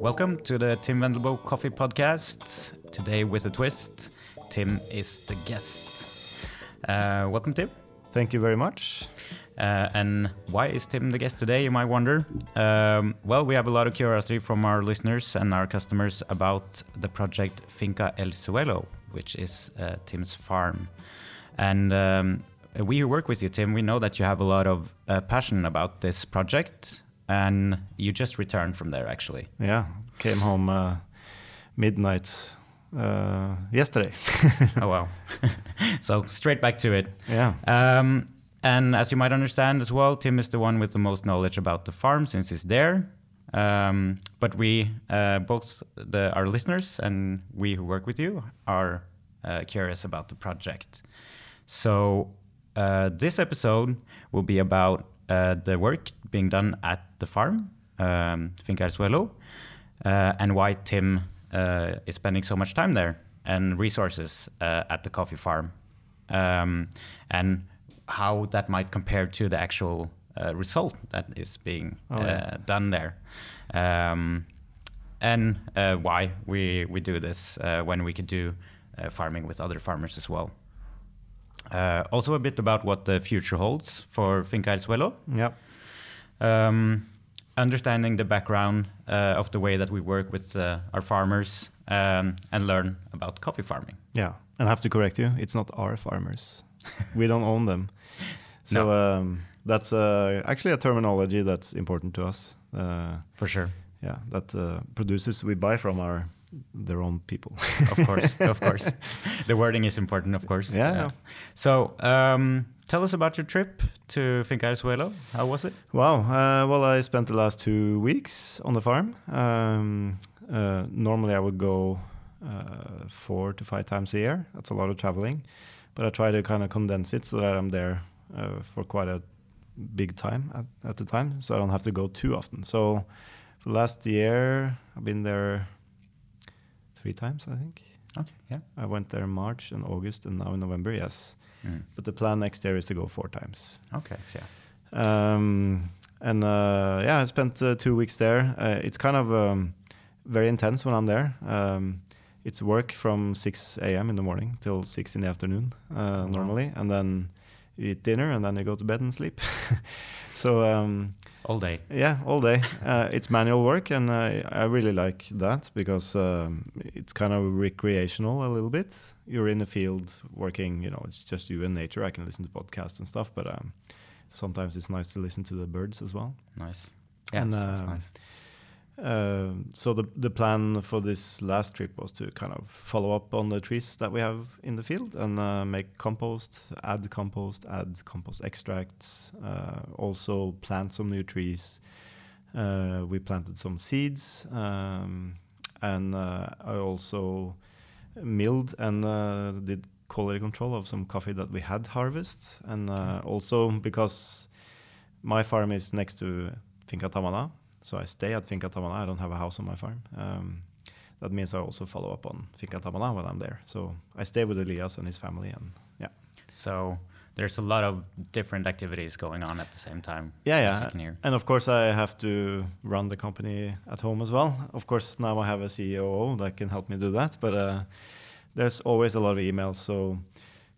Welcome to the Tim Wendelboe Coffee Podcast. Today, with a twist, Tim is the guest. Uh, welcome, Tim. Thank you very much. Uh, and why is Tim the guest today, you might wonder? Um, well, we have a lot of curiosity from our listeners and our customers about the project Finca El Suelo, which is uh, Tim's farm. And um, we who work with you, Tim, we know that you have a lot of uh, passion about this project, and you just returned from there, actually. Yeah, came home uh, midnight uh, yesterday. oh wow! so straight back to it. Yeah. Um, and as you might understand as well, Tim is the one with the most knowledge about the farm since he's there. Um, but we, uh, both the, our listeners and we who work with you, are uh, curious about the project. So uh, this episode will be about uh, the work being done at the farm, um, Finca El Suelo, uh, and why Tim is spending so much time there and resources at the coffee farm, um, and how that might compare to the actual result that is being oh, yeah. done there. Um, and why we, we do this when we could do farming with other farmers as well. Uh, also, a bit about what the future holds for Finca El Suelo. Yeah. Um, understanding the background uh, of the way that we work with uh, our farmers um, and learn about coffee farming. Yeah, and I have to correct you. It's not our farmers. we don't own them. So no. um, that's uh, actually a terminology that's important to us. Uh, for sure. Yeah, that uh, producers we buy from are their own people. of course, of course. The wording is important, of course. Yeah. yeah. So, um, tell us about your trip to Finca El How was it? Wow. Uh, well, I spent the last two weeks on the farm. Um, uh, normally, I would go uh, four to five times a year. That's a lot of traveling, but I try to kind of condense it so that I'm there uh, for quite a big time at, at the time, so I don't have to go too often. So, for last year, I've been there three times, I think. Okay, yeah. I went there in March and August, and now in November, yes. Mm. But the plan next year is to go four times. Okay, so yeah. Um, and uh, yeah, I spent uh, two weeks there. Uh, it's kind of um, very intense when I'm there. Um, it's work from 6 a.m. in the morning till 6 in the afternoon uh, oh, normally, and then you eat dinner and then you go to bed and sleep. so um, all day. Yeah, all day. Uh, it's manual work, and I, I really like that because um, it's kind of recreational a little bit. You're in the field working, you know, it's just you and nature. I can listen to podcasts and stuff, but um, sometimes it's nice to listen to the birds as well. Nice. Yeah, and, um, nice. Uh, so the the plan for this last trip was to kind of follow up on the trees that we have in the field and uh, make compost, add compost, add compost extracts, uh, also plant some new trees. Uh, we planted some seeds, um, and uh, I also milled and uh, did quality control of some coffee that we had harvest, and also because my farm is next to Finca Tamana so I stay at Finca Tamana. I don't have a house on my farm. Um, that means I also follow up on Finca Tamana when I'm there. So I stay with Elias and his family, and yeah. So there's a lot of different activities going on at the same time. Yeah, yeah. And of course, I have to run the company at home as well. Of course, now I have a CEO that can help me do that. But uh, there's always a lot of emails. So,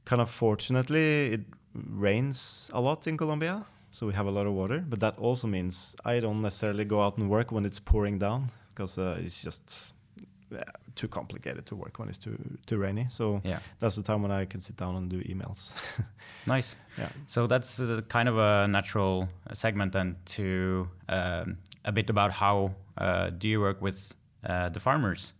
kind of fortunately, it rains a lot in Colombia so we have a lot of water. But that also means I don't necessarily go out and work when it's pouring down because uh, it's just yeah, too complicated to work when it's too too rainy. So yeah. that's the time when I can sit down and do emails. nice. Yeah. So that's uh, kind of a natural segment then to um, a bit about how uh, do you work with uh, the farmers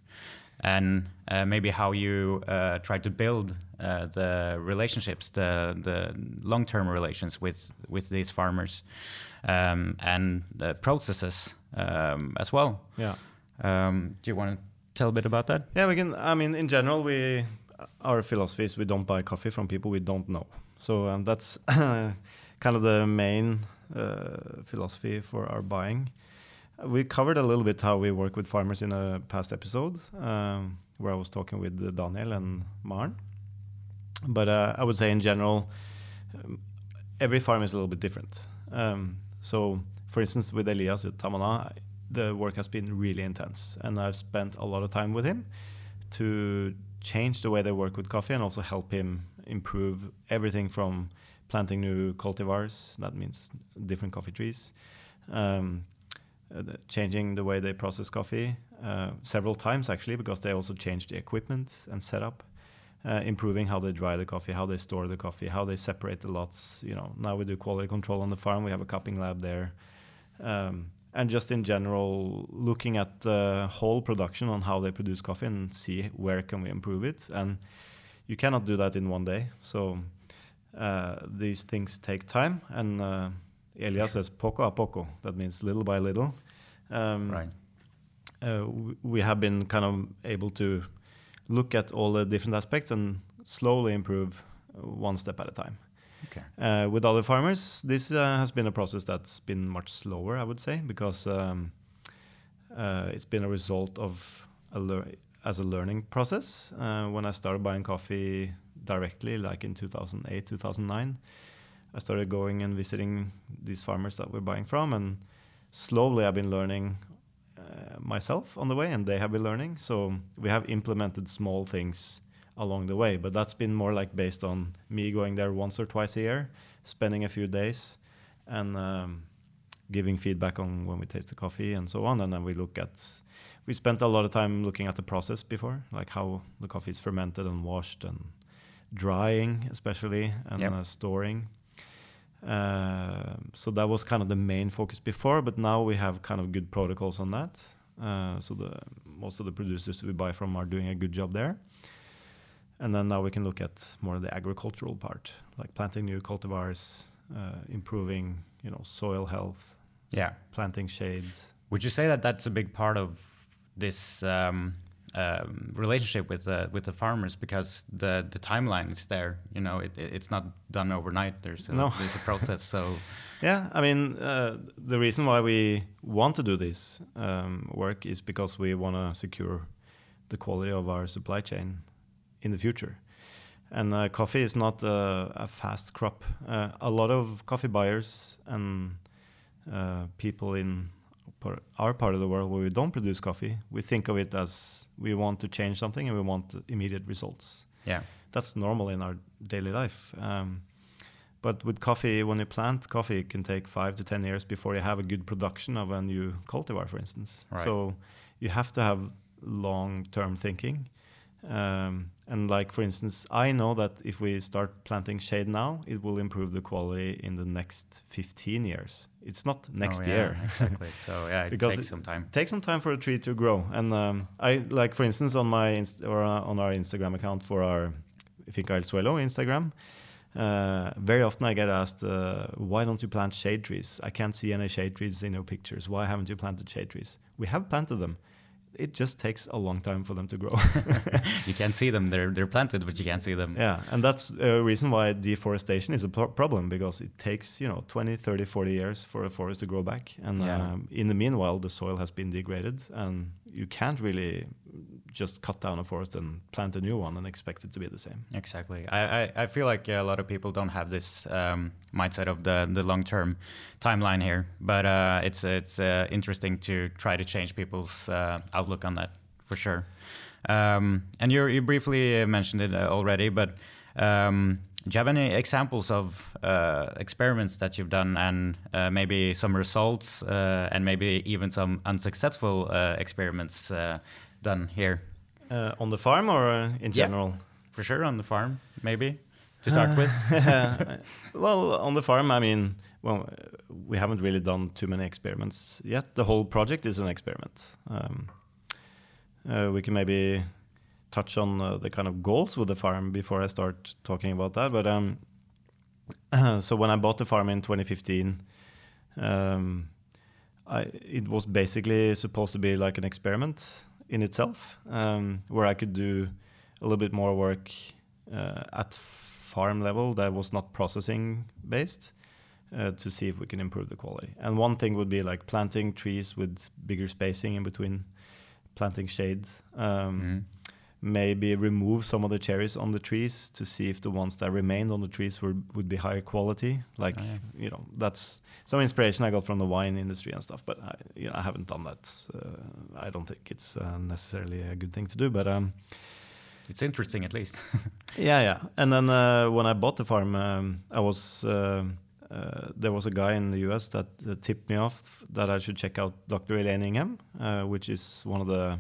and uh, maybe how you uh, try to build uh, the relationships, the the long term relations with with these farmers, um, and the processes um, as well. Yeah. Um, do you want to tell a bit about that? Yeah, we can. I mean, in general, we our philosophy is we don't buy coffee from people we don't know. So um, that's kind of the main uh, philosophy for our buying. we covered a little bit how we work with farmers in a past episode um, where I was talking with Daniel and Maren. But uh, I would say in general, every farm is a little bit different. Um, so, for instance, with Elias at Tamana, the work has been really intense, and I've spent a lot of time with him to change the way they work with coffee and also help him improve everything from planting new cultivars, that means different coffee trees, um, uh, changing the way they process coffee uh, several times actually, because they also changed the equipment and setup. Uh, improving how they dry the coffee, how they store the coffee, how they separate the lots. You know, now we do quality control on the farm. We have a cupping lab there, um, and just in general, looking at the whole production on how they produce coffee and see where can we improve it. And you cannot do that in one day. So uh, these things take time, and uh, Elias says poco a poco. That means little by little. Um, right. Uh, we have been kind of able to look at all the different aspects and slowly improve one step at a time. Okay. Uh, with other farmers, this uh, has been a process that's been much slower, I would say, because um, uh, it's been a result of a as a learning process. Uh, when I started buying coffee directly, like in 2008, 2009, I started going and visiting these farmers that we're buying from, and slowly I've been learning myself on the way, and they have been learning. So we have implemented small things along the way, but that's been more like based on me going there once or twice a year, spending a few days, and um, giving feedback on when we taste the coffee and so on. And then we look at, we spent a lot of time looking at the process before, like how the coffee is fermented and washed and drying, especially, and yep. uh, storing. Uh, so that was kind of the main focus before, but now we have kind of good protocols on that. Uh, so the most of the producers we buy from are doing a good job there. And then now we can look at more of the agricultural part, like planting new cultivars, uh, improving, you know, soil health, yeah. Planting shades. Would you say that that's a big part of this um, um, relationship with the with the farmers because the the timeline is there. You know, it, it's not done overnight. There's a, no. there's a process. So yeah, I mean, uh, the reason why we want to do this um, work is because we want to secure the quality of our supply chain in the future. And uh, coffee is not a, a fast crop. Uh, a lot of coffee buyers and uh, people in our part of the world where we don't produce coffee, we think of it as we want to change something and we want immediate results. Yeah, that's normal in our daily life. Um, but with coffee, when you plant coffee, it can take five to ten years before you have a good production of a new cultivar, for instance. Right. So you have to have long-term thinking. Um, and like for instance, I know that if we start planting shade now, it will improve the quality in the next 15 years. It's not next oh, yeah, year. exactly. So yeah, it because takes some time. It takes some time for a tree to grow. And um, I like for instance on my or uh, on our Instagram account for our Finca El Suelo Instagram. Uh, very often I get asked, uh, why don't you plant shade trees? I can't see any shade trees in your pictures. Why haven't you planted shade trees? We have planted them it just takes a long time for them to grow. you can't see them; they're they're planted, but you can't see them. Yeah, and that's a reason why deforestation is a problem because it takes you know 20, 30, 40 years for a forest to grow back, and yeah. um, in the meanwhile, the soil has been degraded, and you can't really just cut down a forest and plant a new one and expect it to be the same. Exactly. I, I, I feel like yeah, a lot of people don't have this um, mindset of the, the long term timeline here, but uh, it's it's uh, interesting to try to change people's uh, outlook on that for sure. Um, and you you briefly mentioned it uh, already, but um, do you have any examples of uh, experiments that you've done and uh, maybe some results uh, and maybe even some unsuccessful uh, experiments uh, done here? Uh, on the farm or in general? Yeah, for sure, on the farm, maybe to start with. well, on the farm, I mean, well, we haven't really done too many experiments yet. The whole project is an experiment. Um, we can maybe touch on uh, the kind of goals with the farm before I start talking about that. But um, so when I bought the farm in 2015, um, I, it was basically supposed to be like an experiment in itself, um, where I could do a little bit more work uh, at farm level that was not processing based, uh, to see if we can improve the quality. And one thing would be like planting trees with bigger spacing in between, planting shade. Um, Mhm. Maybe remove some of the cherries on the trees to see if the ones that remained on the trees were, would be higher quality. Like Oh, yeah. you know, that's some inspiration I got from the wine industry and stuff. But I, you know, I haven't done that. Uh, I don't think it's uh, necessarily a good thing to do. But um, It's interesting at least. yeah, yeah. And then uh, when I bought the farm, um, I was uh, uh, there was a guy in the U.S. that uh, tipped me off that I should check out Dr. Elaine Ingham, uh, which is one of the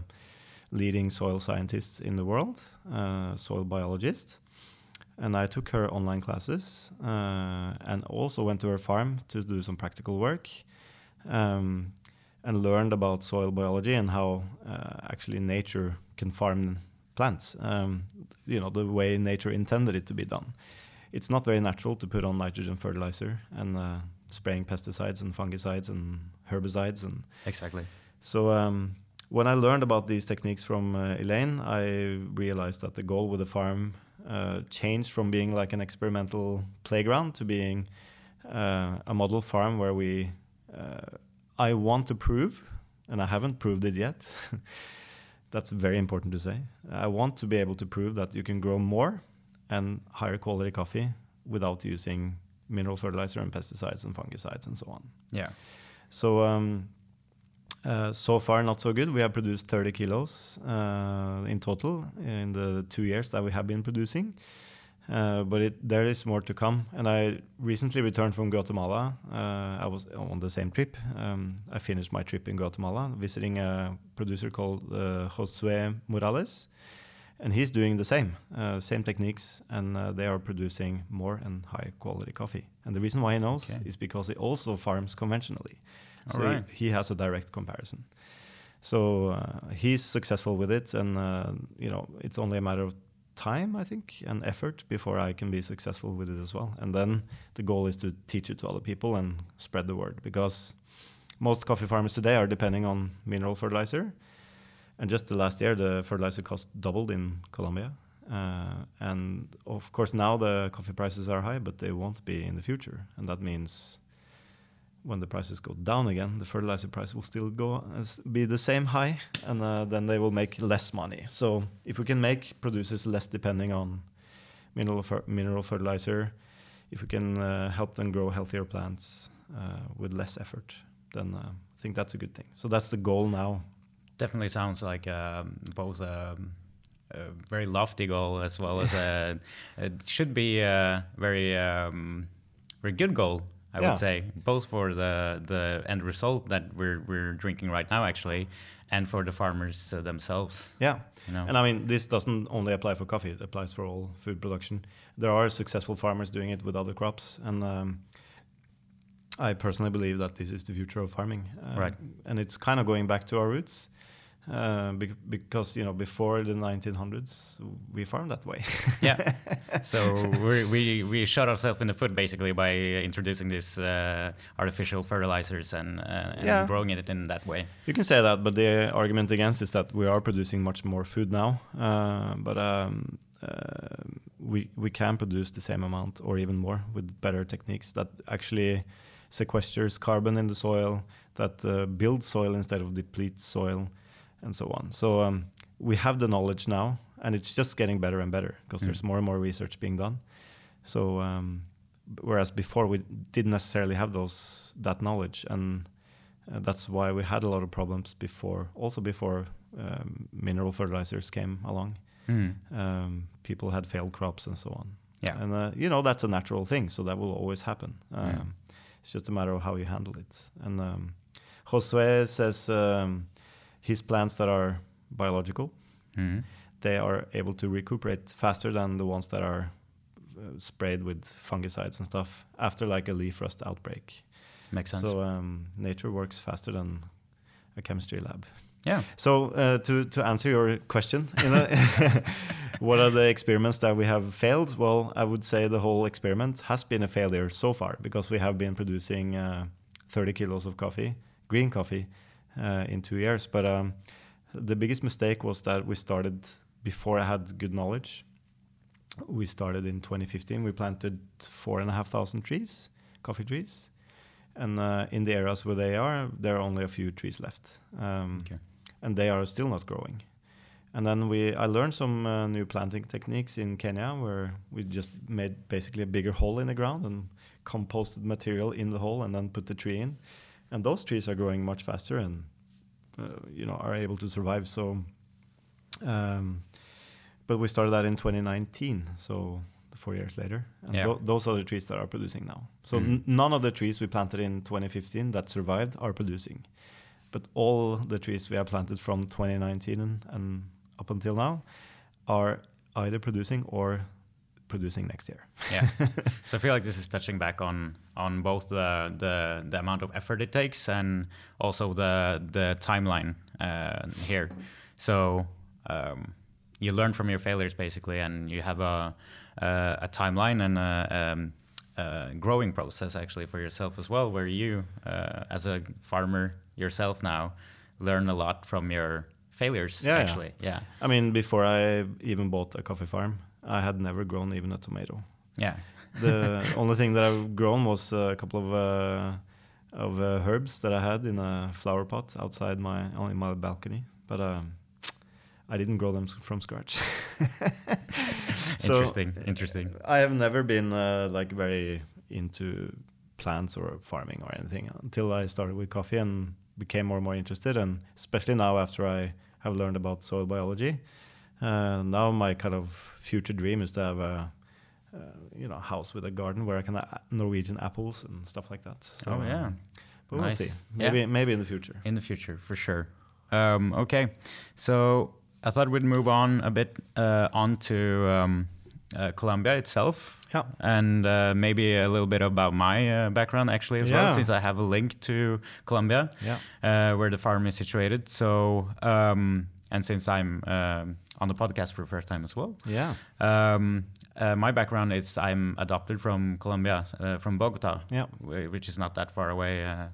leading soil scientists in the world, uh, soil biologist. And I took her online classes uh, and also went to her farm to do some practical work. Um, and learned about soil biology and how uh, actually nature can farm plants. Um, you know the way nature intended it to be done. It's not very natural to put on nitrogen fertilizer and uh, spraying pesticides and fungicides and herbicides and exactly. so um, when I learned about these techniques from uh, Elaine, I realized that the goal with the farm uh, changed from being like an experimental playground to being uh, a model farm where we, uh, I want to prove, and I haven't proved it yet. That's very important to say. I want to be able to prove that you can grow more and higher quality coffee without using mineral fertilizer and pesticides and fungicides and so on. Yeah. So um, so far not so good. We have produced 30 kilos uh, in total in the two years that we have been producing. Uh, but it, there is more to come. And I recently returned from Guatemala. Uh, I was on the same trip. Um, I finished my trip in Guatemala, visiting a producer called uh, Josue Morales. And he's doing the same, uh, same techniques, and uh, they are producing more and higher quality coffee. And the reason why he knows Okay. is because he also farms conventionally. So All right. he, he has a direct comparison. So uh, he's successful with it, and uh, you know it's only a matter of time, I think, and effort before I can be successful with it as well. And then the goal is to teach it to other people and spread the word because most coffee farmers today are depending on mineral fertilizer. And just the last year, the fertilizer cost doubled in Colombia. Uh, and of course, now the coffee prices are high, but they won't be in the future. And that means when the prices go down again, the fertilizer price will still go as be the same high, and uh, then they will make less money. So if we can make producers less depending on mineral fer- mineral fertilizer, if we can uh, help them grow healthier plants uh, with less effort, then uh, I think that's a good thing. So that's the goal now. Definitely sounds like um, both um, a very lofty goal as well as a it should be a very um, very good goal. I Yeah. would say both for the the end result that we're we're drinking right now actually, and for the farmers uh, themselves. Yeah. You know. And I mean, this doesn't only apply for coffee; it applies for all food production. There are successful farmers doing it with other crops, and um, I personally believe that this is the future of farming. Uh, Right. And it's kind of going back to our roots, uh, bec- because you know, before the 1900s, we farmed that way. yeah. So we we we shot ourselves in the foot basically by introducing these uh, artificial fertilizers and, uh, and Yeah. growing it in that way. You can say that, but the argument against is that we are producing much more food now. Uh, but um, uh, we we can produce the same amount or even more with better techniques that actually sequesters carbon in the soil, that uh, builds soil instead of depletes soil, and so on. So um, we have the knowledge now, and it's just getting better and better because Mm. there's more and more research being done. So um, whereas before we didn't necessarily have those that knowledge and uh, that's why we had a lot of problems before, also before um, mineral fertilizers came along. Mm. Um, people had failed crops and so on. Yeah. And, uh, you know, that's a natural thing, so that will always happen. Um, Yeah. It's just a matter of how you handle it. And um, Josue says um, his plants that are biological, Mm. they are able to recuperate faster than the ones that are uh, sprayed with fungicides and stuff after like a leaf rust outbreak. Makes sense. So um, nature works faster than a chemistry lab. yeah. So uh, to to answer your question, you know, what are the experiments that we have failed? Well, I would say the whole experiment has been a failure so far because we have been producing uh, 30 kilos of coffee, green coffee, in two years. But um, the biggest mistake was that we started before I had good knowledge. We started in 2015. We planted four and a half thousand trees, coffee trees, and uh, in the areas where they are, there are only a few trees left, um, Okay. and they are still not growing. And then we, I learned some uh, new planting techniques in Kenya, where we just made basically a bigger hole in the ground and composted material in the hole, and then put the tree in, and those trees are growing much faster and uh, you know are able to survive. So, um, but we started that in 2019, so four years later, and Yeah. tho- those are the trees that are producing now. So Mm. none of the trees we planted in 2015 that survived are producing, but all the trees we have planted from 2019 and, and up until now are either producing or producing next year. Yeah. so I feel like this is touching back on on both the the, the amount of effort it takes and also the the timeline uh, here. So um, you learn from your failures basically, and you have a a, a timeline and a, um, a growing process actually for yourself as well, where you, uh, as a farmer yourself now, learn a lot from your failures. Yeah, yeah. actually, yeah, I mean, before I even bought a coffee farm, I had never grown even a tomato. yeah. The only thing that I've grown was a couple of uh, of uh, herbs that I had in a flower pot outside my on my balcony, but um, I didn't grow them from scratch. So, interesting, interesting. I have never been uh, like very into plants or farming or anything until I started with coffee and became more and more interested. And especially now after I have learned about soil biology, uh, now my kind of future dream is to have a uh, you know house with a garden where I can uh, Norwegian apples and stuff like that. So, oh yeah. but Nice. we'll see. Yeah. Maybe maybe in the future. in the future for sure. Um, okay, so I thought we'd move on a bit uh, on to um, uh, Colombia itself. Yeah. And uh, maybe a little bit about my uh, background actually as well, since I have a link to Colombia, Yeah. uh, where the farm is situated. So, um, and since I'm um, on the podcast for the first time as well, Yeah. um, uh, my background is I'm adopted from Colombia, uh, from Bogota, Yeah. which is not that far away uh,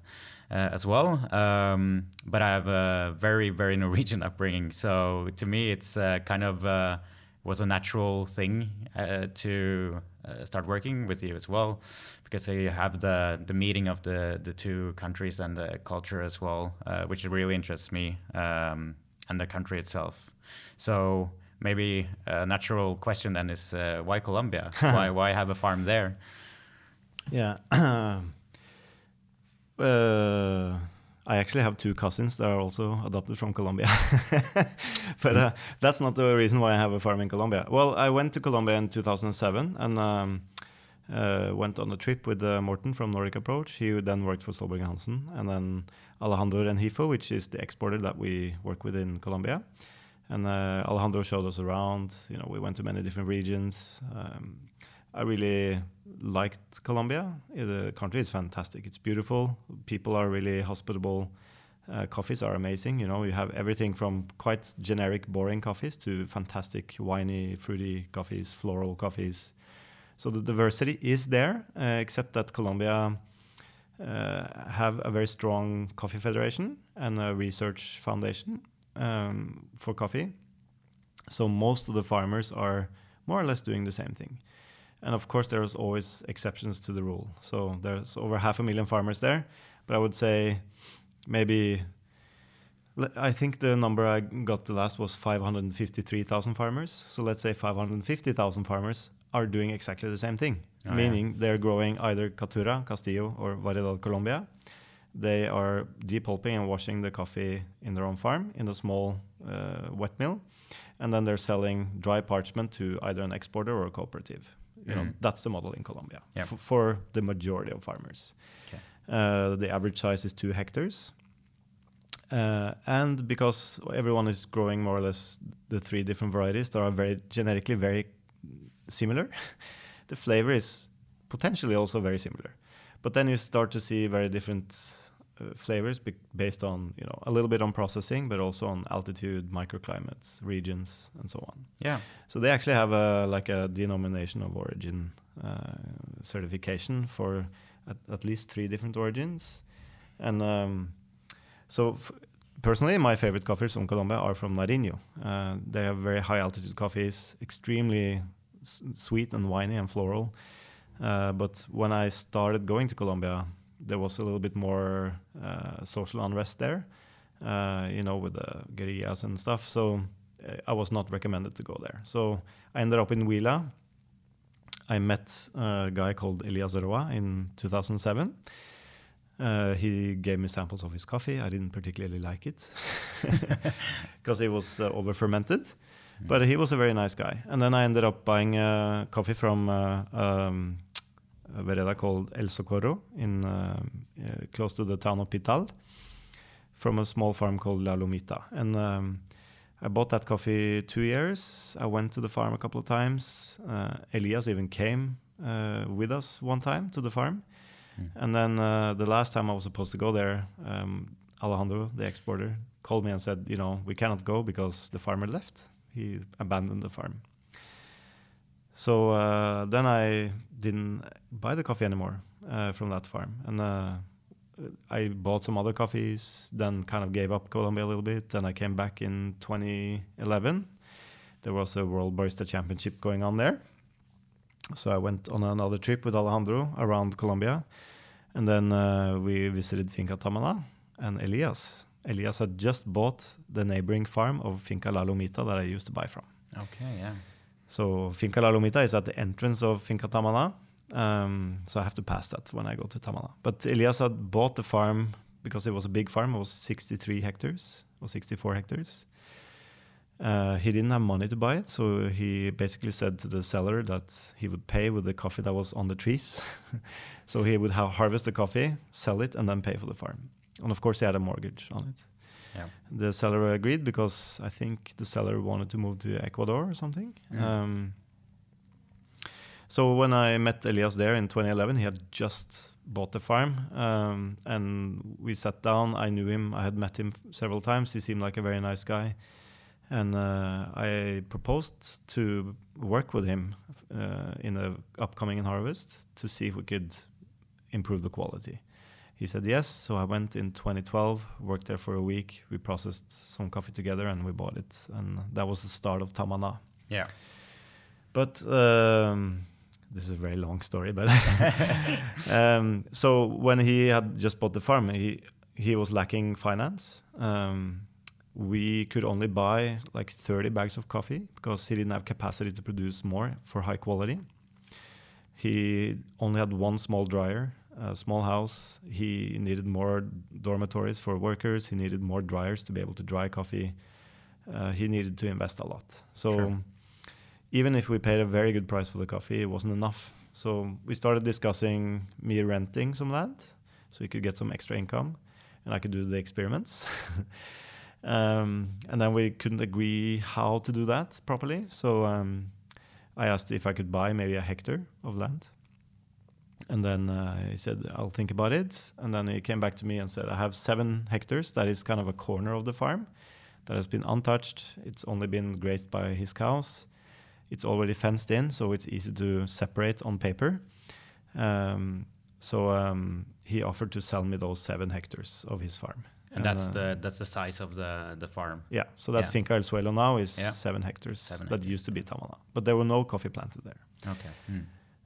uh, as well. Um, but I have a very, very Norwegian upbringing. So to me, it's uh, kind of uh, was a natural thing uh, to uh, start working with you as well, because you have the the meeting of the the two countries and the culture as well, uh, which really interests me um, and the country itself. So maybe a natural question then is uh, why Colombia? why why have a farm there? Yeah. uh, I actually have two cousins that are also adopted from Colombia. but uh, that's not the reason why I have a farm in Colombia. Well, I went to Colombia in 2007 and um, uh, went on a trip with uh, Morten from Nordic Approach. He then worked for Solberg Hansen, and then Alejandro Renjifo, which is the exporter that we work with in Colombia. And uh, Alejandro showed us around. You know, we went to many different regions. Um, I really liked Colombia. Uh, The country is fantastic. It's beautiful. People are really hospitable. Uh, coffees are amazing. You know, you have everything from quite generic, boring coffees to fantastic, winey, fruity coffees, floral coffees. So the diversity is there, uh, except that Colombia uh, have a very strong coffee federation and a research foundation um, for coffee. So most of the farmers are more or less doing the same thing. And of course, there's always exceptions to the rule. So there's over half a million farmers there, but I would say maybe I think the number I got the last was 553,000 farmers. So let's say 550,000 farmers are doing exactly the same thing, Oh, yeah. meaning they're growing either Caturra, Castillo, or Variedad Colombia. They are depulping and washing the coffee in their own farm in a small uh, wet mill, and then they're selling dry parchment to either an exporter or a cooperative. You know, Mhm. that's the model in Colombia Yeah. for the majority of farmers. Okay. Uh, the average size is two hectares. Uh, and because everyone is growing more or less the three different varieties that are very genetically very similar, the flavor is potentially also very similar. But then you start to see very different uh, flavors based on you know a little bit on processing, but also on altitude, microclimates, regions, and so on. Yeah. So they actually have a like a denomination of origin uh, certification for at, at least three different origins, and um, so f- personally, my favorite coffees from Colombia are from Nariño. Uh, they have very high altitude coffees, extremely sweet and winey and floral. Uh, but when I started going to Colombia, there was a little bit more uh, social unrest there, uh, you know, with the guerrillas and stuff. So uh, I was not recommended to go there. So I ended up in Huila. I met a guy called Elias Roa in 2007. Uh, he gave me samples of his coffee. I didn't particularly like it because it was uh, over fermented, but he was a very nice guy. And then I ended up buying uh, coffee from uh, um, a vereda called El Socorro in uh, uh, close to the town of Pital from a small farm called La Lomita. And um, I bought that coffee two years. I went to the farm a couple of times. Uh, Elias even came uh, with us one time to the farm. Mm. And then the last time I was supposed to go there, um, Alejandro, the exporter, called me and said, you know, we cannot go because the farmer left. He abandoned the farm. So uh, then I didn't buy the coffee anymore uh, from that farm. And uh, I bought some other coffees, then kind of gave up Colombia a little bit. And I came back in 2011. There was a World Barista Championship going on there. So I went on another trip with Alejandro around Colombia. And then uh, we visited Finca Tamana and Elias. Elias had just bought the neighboring farm of Finca La Lomita that I used to buy from. Okay, yeah. So Finca La Lomita is at the entrance of Finca Tamana. Um, so I have to pass that when I go to Tamana. But Elias had bought the farm because it was a big farm. It was 63 hectares or 64 hectares. Uh, he didn't have money to buy it, so he basically said to the seller that he would pay with the coffee that was on the trees. so he would ha- harvest the coffee, sell it, and then pay for the farm. And of course, they had a mortgage on it. Yeah. The seller agreed because I think the seller wanted to move to Ecuador or something. Mm. Um, so when I met Elias there in 2011, he had just bought the farm, um, and we sat down. I knew him; I had met him f- several times. He seemed like a very nice guy, and uh, I proposed to work with him uh, in the upcoming harvest to see if we could improve the quality. He said yes, so I went in 2012, worked there for a week. We processed some coffee together, and we bought it, and that was the start of Tamana. Yeah. But um, this is a very long story. But um, so when he had just bought the farm, he he was lacking finance. Um, we could only buy like 30 bags of coffee because he didn't have capacity to produce more for high quality. He only had one small dryer, a small house. He needed more dormitories for workers. He needed more dryers to be able to dry coffee. Uh, he needed to invest a lot. So Sure. even if we paid a very good price for the coffee, it wasn't enough. So we started discussing me renting some land so we could get some extra income and I could do the experiments. um, and then we couldn't agree how to do that properly. So um, I asked if I could buy maybe a hectare of land. And then uh, he said, I'll think about it. And then he came back to me and said, I have seven hectares. That is kind of a corner of the farm that has been untouched. It's only been grazed by his cows. It's already fenced in, so it's easy to separate on paper. Um, so um, he offered to sell me those seven hectares of his farm. And that's uh, the that's the size of the the farm. yeah. So that's Yeah. Finca El Suelo now is Yeah. seven hectares. Seven that used to be Tamana, but there were no coffee planted there. Okay. Mm.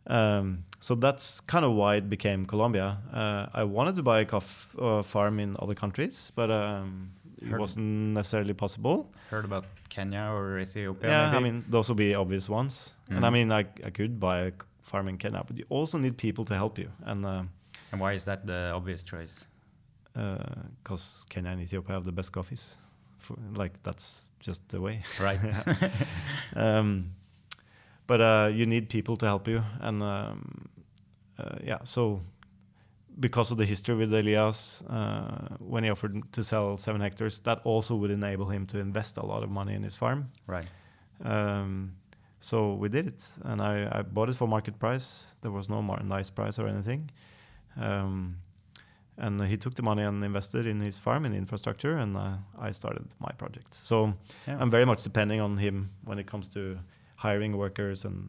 Um, so that's kind of why it became Colombia. Uh, I wanted to buy a coffee uh, farm in other countries, but um, it Heard- wasn't necessarily possible. Heard about Kenya or Ethiopia? yeah, I mean those would be obvious ones. And I Mm. mean, I, I could buy a farm in Kenya, but you also need people to help you, and And why is that the obvious choice? because Kenya and Ethiopia have the best coffees, For, like that's just the way. Right. um, but uh, you need people to help you, and um, uh, yeah, so because of the history with Elias, uh, when he offered to sell seven hectares, that also would enable him to invest a lot of money in his farm. right. Um, so we did it, and I, I bought it for market price. There was no more nice price or anything. Um, and he took the money and invested in his farm and infrastructure, and uh, I started my project. So Yeah. I'm very much depending on him when it comes to hiring workers and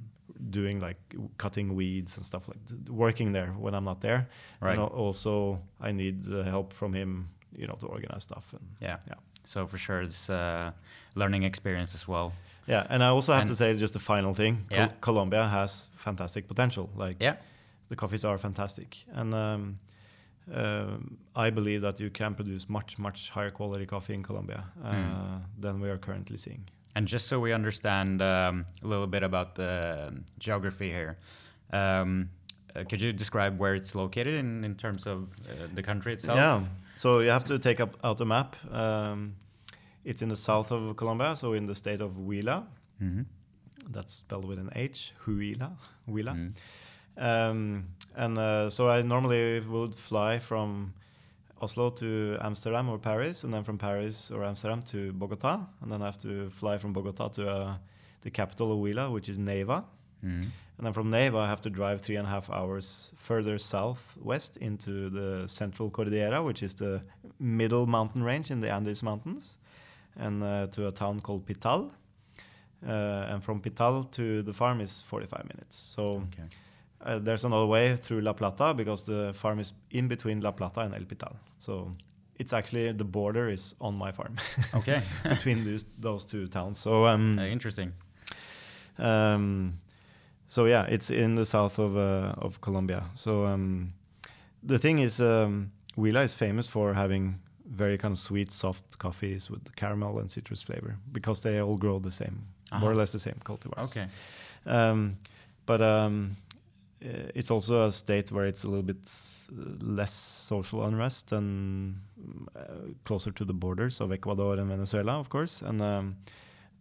doing like cutting weeds and stuff like th- working there when I'm not there. Right. And also I need the help from him, you know, to organize stuff and Yeah. Yeah. So for sure, it's a learning experience as well. Yeah, and I also have And- to say just a final thing. Col- Yeah. Colombia has fantastic potential. Like Yeah. the coffees are fantastic, and um, uh, I believe that you can produce much much higher quality coffee in Colombia uh, Mm. than we are currently seeing. And just so we understand um, a little bit about the geography here, um, uh, could you describe where it's located in, in terms of uh, the country itself? Yeah. So you have to take up out a map. Um, it's in the south of Colombia, so in the state of Huila. hmm That's spelled with an H. Huila. Huila. Mm. Um, and uh, so I normally would fly from Oslo to Amsterdam or Paris, and then from Paris or Amsterdam to Bogota, and then I have to fly from Bogota to uh, the capital of Huila, which is Neiva. Mhm. And then from Neiva, I have to drive three and a half hours further southwest into the central Cordillera, which is the middle mountain range in the Andes Mountains, and uh, to a town called Pital. Uh, and from Pital to the farm is 45 minutes. So Okay. uh, there's another way through La Plata because the farm is in between La Plata and El Pital. So it's actually the border is on my farm Okay. between those, those two towns. So um, Uh, interesting. um, so yeah, it's in the south of uh, of Colombia. So um, the thing is, um, Huila is famous for having very kind of sweet, soft coffees with caramel and citrus flavor because they all grow the same, more or Uh-huh. less the same cultivars. Okay. Um, but um, uh, it's also a state where it's a little bit uh, less social unrest and uh, closer to the borders of Ecuador and Venezuela, of course. And um,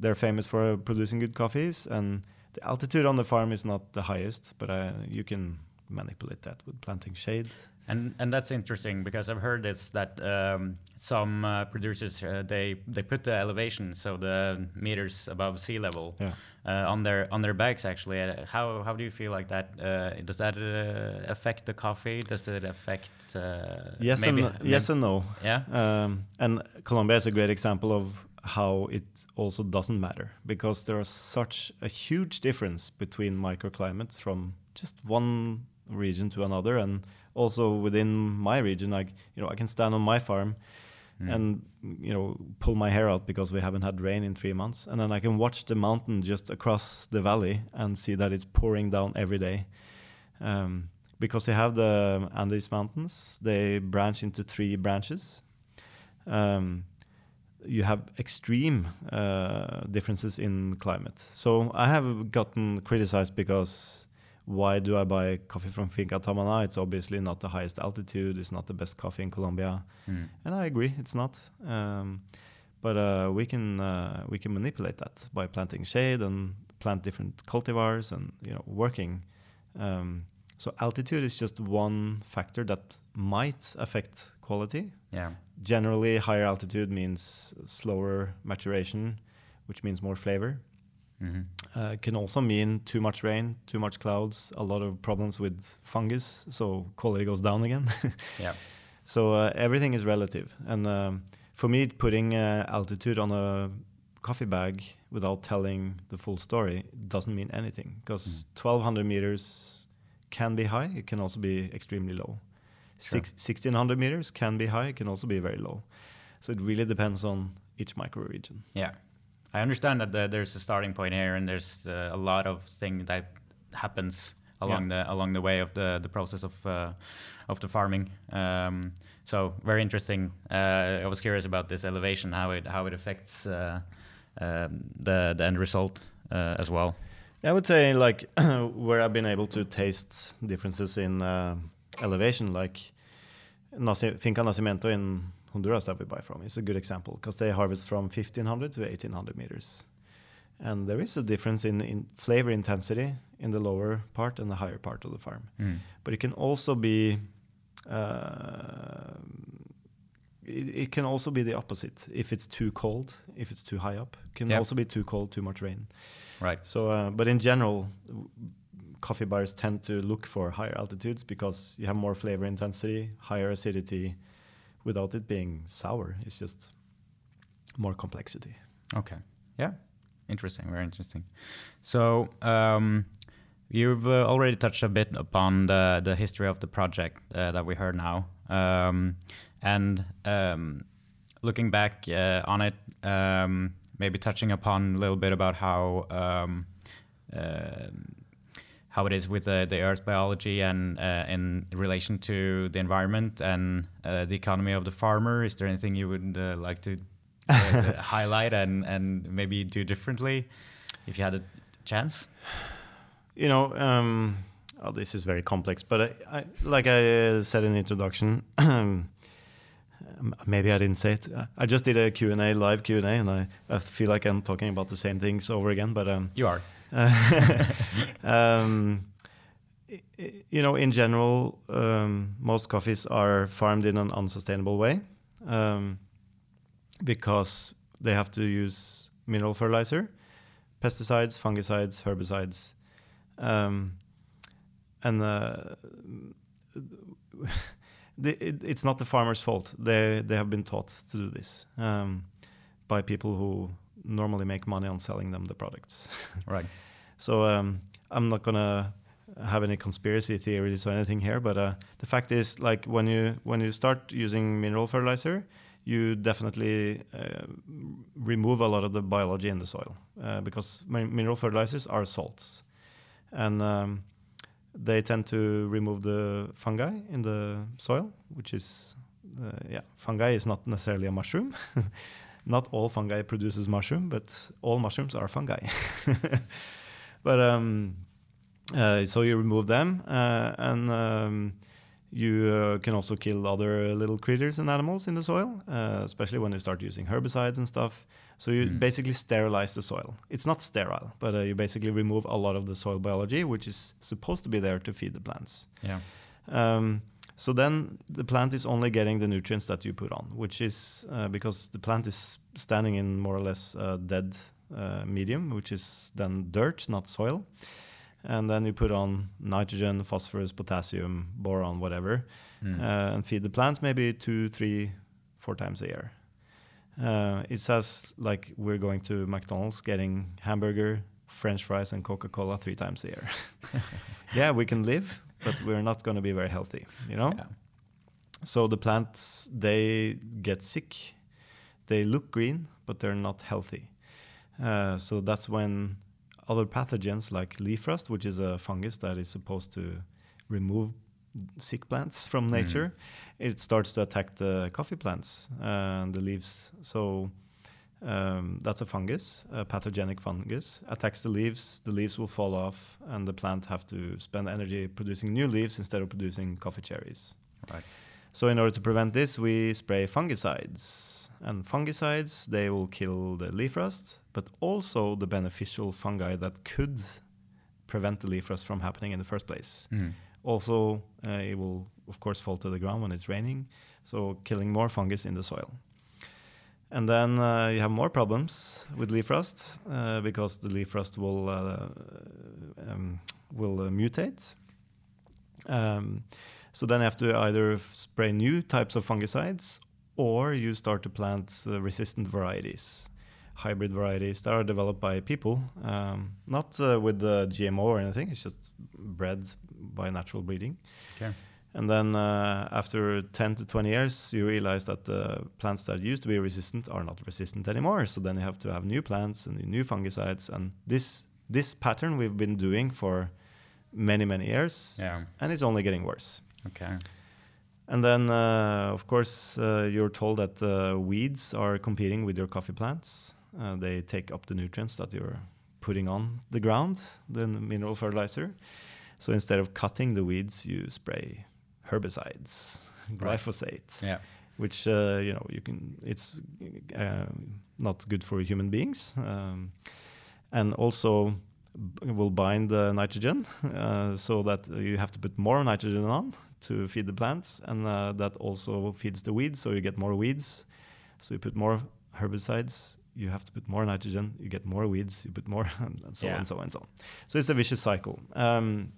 they're famous for producing good coffees. And the altitude on the farm is not the highest, but uh, you can manipulate that with planting shade. And and that's interesting because I've heard this that um, some uh, producers uh, they they put the elevation so the meters above sea level Yeah. uh, on their on their bags actually. Uh, how how do you feel like that? Uh, does that uh, affect the coffee? Does it affect? Uh, Yes maybe, and yes and no. yeah. Um, and Colombia is a great example of how it also doesn't matter because there is such a huge difference between microclimates from just one region to another, and also within my region. Like you know, I can stand on my farm Mm. and you know pull my hair out because we haven't had rain in three months, and then I can watch the mountain just across the valley and see that it's pouring down every day. Um, because you have the Andes Mountains, they branch into three branches. Um, you have extreme uh, differences in climate. So I have gotten criticized because why do I buy coffee from Finca Tamana? It's obviously not the highest altitude. It's not the best coffee in Colombia, Mm. and I agree, it's not. Um, but uh, we can uh, we can manipulate that by planting shade and plant different cultivars and you know working. Um, so altitude is just one factor that might affect quality. Yeah. Generally, higher altitude means slower maturation, which means more flavor. Hmm Uh, can also mean too much rain, too much clouds, a lot of problems with fungus, so quality goes down again. Yeah. so uh, everything is relative, and um, for me, putting uh, altitude on a coffee bag without telling the full story doesn't mean anything because 1200 meters can be high, it can also be extremely low. Sure. Six, 1600 meters can be high, it can also be very low. So it really depends on each microregion. Yeah, I understand that the, there's a starting point here, and there's uh, a lot of thing that happens along the along the way of the the process of uh, of the farming. Um, so very interesting. Uh, I was curious about this elevation, how it how it affects uh, um, the the end result uh, as well. I would say like where I've been able to taste differences in uh, elevation, like Finca Nacimiento in Honduras that we buy from is a good example because they harvest from 1500 to 1800 meters. And there is a difference in, in flavor intensity in the lower part and the higher part of the farm. Mm. But it can also be uh, it, it can also be the opposite if it's too cold, if it's too high up. It can Yeah. also be too cold, too much rain. Right. So, uh, but in general, w- coffee buyers tend to look for higher altitudes because you have more flavor intensity, higher acidity, without it being sour. It's just more complexity. Okay. Yeah. Interesting. Very interesting. So um, you've uh, already touched a bit upon the the history of the project uh, that we heard now, um, and um, looking back uh, on it, um, maybe touching upon a little bit about how. How it is with the, the earth biology and uh, in relation to the environment and uh, the economy of the farmer. Is there anything you would uh, like to uh, highlight and, and maybe do differently if you had a chance? You know, um, oh, this is very complex, but I, I, like I uh, said in the introduction, um, maybe I didn't say it. I just did a Q&A, live Q&A, and I, I feel like I'm talking about the same things over again, but... Um, you are. um, you know, in general, um, most coffees are farmed in an unsustainable way um, because they have to use mineral fertilizer, pesticides, fungicides, herbicides, um, and uh, the, it, it's not the farmer's fault. They they have been taught to do this um, by people who normally make money on selling them the products. right. So um, I'm not gonna have any conspiracy theories or anything here, but uh, the fact is, like when you when you start using mineral fertilizer, you definitely uh, remove a lot of the biology in the soil uh, because mineral fertilizers are salts, and um, they tend to remove the fungi in the soil, which is uh, yeah, fungi is not necessarily a mushroom. not all fungi produces mushroom, but all mushrooms are fungi. but um, uh, so you remove them, uh, and um, you uh, can also kill other little critters and animals in the soil, uh, especially when you start using herbicides and stuff. So you mm. basically sterilize the soil. It's not sterile, but uh, you basically remove a lot of the soil biology, which is supposed to be there to feed the plants. Yeah. Um, so then the plant is only getting the nutrients that you put on, which is uh, because the plant is standing in more or less a dead uh, medium, which is then dirt, not soil. And then you put on nitrogen, phosphorus, potassium, boron, whatever, mm. uh, and feed the plant maybe two, three, four times a year. Uh, it says like we're going to McDonald's getting hamburger, French fries, and Coca Cola three times a year. yeah, we can live, but we're not going to be very healthy, you know? Yeah. So the plants, they get sick. They look green, but they're not healthy. Uh, so that's when other pathogens like leaf rust, which is a fungus that is supposed to remove sick plants from mm. nature, mm. it starts to attack the coffee plants and the leaves. So um, that's a fungus, a pathogenic fungus, attacks the leaves. The leaves will fall off, and the plant have to spend energy producing new leaves instead of producing coffee cherries. Right. So in order to prevent this, we spray fungicides, and fungicides they will kill the leaf rust, but also the beneficial fungi that could prevent the leaf rust from happening in the first place. Mm. Also, uh, it will of course fall to the ground when it's raining, so killing more fungus in the soil. And then uh, you have more problems with leaf rust uh, because the leaf rust will uh, um, will uh, mutate. Um, so then you have to either spray new types of fungicides or you start to plant uh, resistant varieties, hybrid varieties that are developed by people, um, not uh, with the GMO or anything. It's just bred by natural breeding. Okay. And then uh, after 10 to 20 years, you realize that the plants that used to be resistant are not resistant anymore. So then you have to have new plants and new fungicides. And this this pattern we've been doing for many many years, yeah. and it's only getting worse. Okay. And then, uh, of course, uh, you're told that uh, weeds are competing with your coffee plants. Uh, they take up the nutrients that you're putting on the ground, the mineral fertilizer. So instead of cutting the weeds, you spray herbicides, glyphosate, yeah. which uh, you know you can. It's uh, not good for human beings, um, and also will bind the nitrogen, uh, so that you have to put more nitrogen on to feed the plants, and uh, that also feeds the weeds, so you get more weeds. So you put more herbicides, you have to put more nitrogen, you get more weeds, you put more, and so yeah. on and so on and so on. So it's a vicious cycle. Um,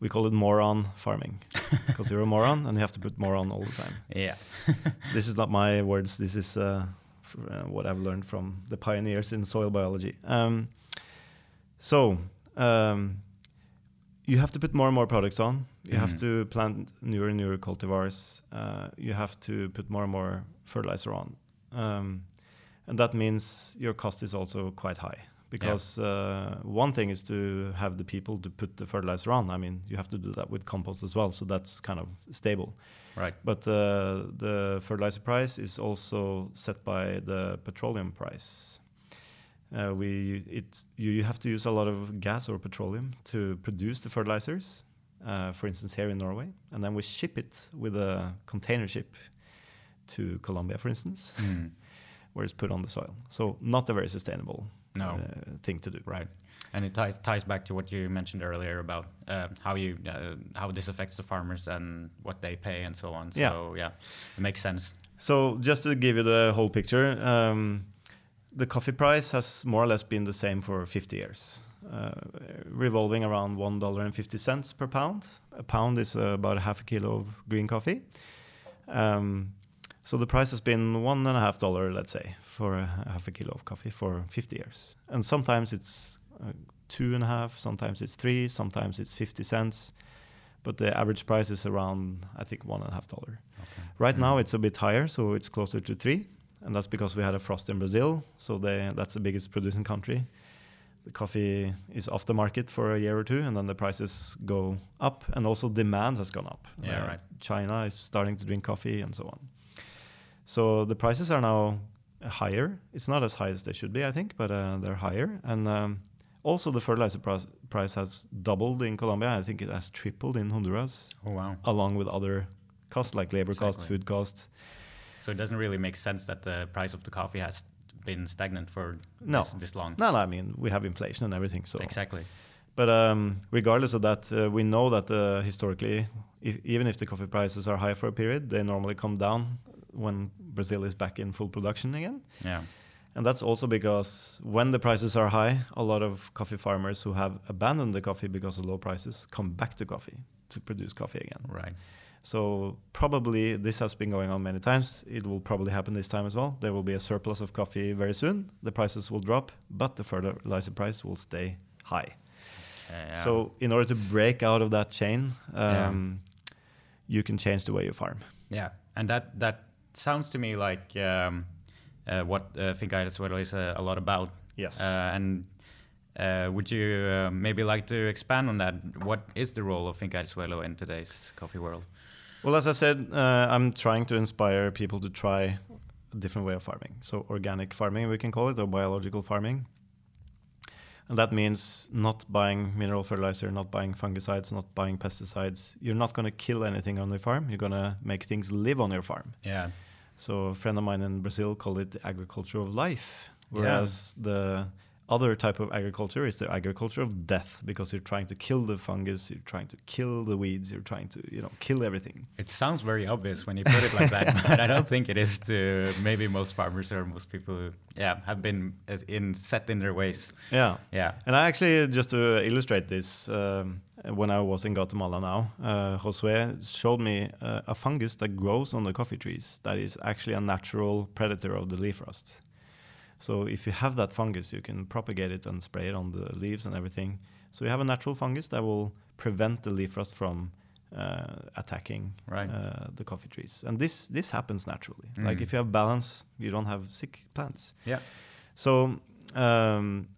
we call it moron farming because you're a moron and you have to put moron all the time. Yeah. this is not my words. This is uh, uh, what I've learned from the pioneers in soil biology. Um, so um, you have to put more and more products on. You mm. have to plant newer and newer cultivars. Uh, you have to put more and more fertilizer on. Um, and that means your cost is also quite high because uh, one thing is to have the people to put the fertilizer on. I mean, you have to do that with compost as well, so that's kind of stable. Right. But uh, the fertilizer price is also set by the petroleum price. Uh, we it you, you have to use a lot of gas or petroleum to produce the fertilizers. Uh, for instance, here in Norway, and then we ship it with a container ship to Colombia, for instance, Mm. where it's put on the soil. So not a very sustainable No. uh, thing to do. Right. And it ties ties back to what you mentioned earlier about uh, how you uh, how this affects the farmers and what they pay and so on. So Yeah. yeah, it makes sense. So just to give you the whole picture, um, the coffee price has more or less been the same for 50 years, uh, revolving around one dollar and fifty cents per pound. A pound is uh, about a half a kilo of green coffee. Um, so the price has been one and a half dollar, let's say, for a half a kilo of coffee for 50 years. And sometimes it's uh, two and a half, sometimes it's three, sometimes it's 50 cents. But the average price is around, I think, one and a half dollar. Okay. Right now Mm. it's a bit higher, so it's closer to three, and that's because we had a frost in Brazil. So they, that's the biggest producing country. The coffee is off the market for a year or two, and then the prices go up, and also demand has gone up. Yeah, right. China is starting to drink coffee, and so on. So the prices are now higher. It's not as high as they should be, I think, but uh, they're higher. And um, also the fertilizer price, price has doubled in Colombia. I think it has tripled in Honduras Oh wow. along with other costs like labor Exactly. food costs. So it doesn't really make sense that the price of the coffee has been stagnant for No. this, this long. No, no, I mean we have inflation and everything. So, Exactly. but um, regardless of that, uh, we know that uh, historically, if, even if the coffee prices are high for a period, they normally come down when Brazil is back in full production again. Yeah. And that's also because when the prices are high, a lot of coffee farmers who have abandoned the coffee because of low prices come back to coffee to produce coffee again. Right. So probably this has been going on many times. It will probably happen this time as well. There will be a surplus of coffee very soon. The prices will drop, but the fertilizer price will stay high. Yeah. So in order to break out of that chain, Yeah. um, you can change the way you farm. Yeah, and that that sounds to me like um, uh, what uh, Suelo is uh, a lot about. Yes. Uh, and uh, would you uh, maybe like to expand on that? What is the role of Finca Suelo in today's coffee world? Well, as I said, uh, I'm trying to inspire people to try a different way of farming. So organic farming, we can call it, or biological farming. And that means not buying mineral fertilizer, not buying fungicides, not buying pesticides. You're not going to kill anything on your farm. You're going to make things live on your farm. Yeah. So a friend of mine in Brazil called it the agriculture of life, whereas the other type of agriculture is the agriculture of death because you're trying to kill the fungus, you're trying to kill the weeds, you're trying to you know kill everything. It sounds very obvious when you put it like that, but I don't think it is to maybe most farmers or most people who, yeah, have been as in set in their ways. Yeah. Yeah. And I actually, just to illustrate this, um, when I was in Guatemala now, uh, Josue showed me uh, a fungus that grows on the coffee trees that is actually a natural predator of the leaf rust. So if you have that fungus, you can propagate it and spray it on the leaves and everything. So you have a natural fungus that will prevent the leaf rust from uh, attacking Right. uh, the coffee trees. And this this happens naturally. Like Mm. if you have balance, you don't have sick plants. Yeah. So, um,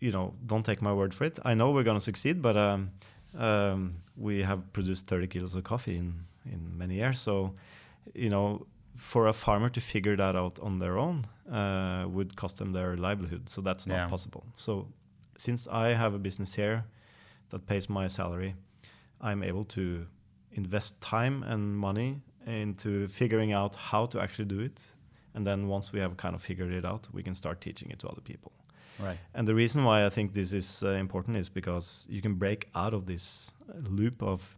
you know, don't take my word for it. I know we're going to succeed, but um, um, we have produced 30 kilos of coffee in, in many years. So, you know, for a farmer to figure that out on their own uh, would cost them their livelihood. So that's not Yeah. possible. So, since I have a business here that pays my salary, I'm able to invest time and money into figuring out how to actually do it. And then once we have kind of figured it out, we can start teaching it to other people. Right. And the reason why I think this is uh, important is because you can break out of this loop of,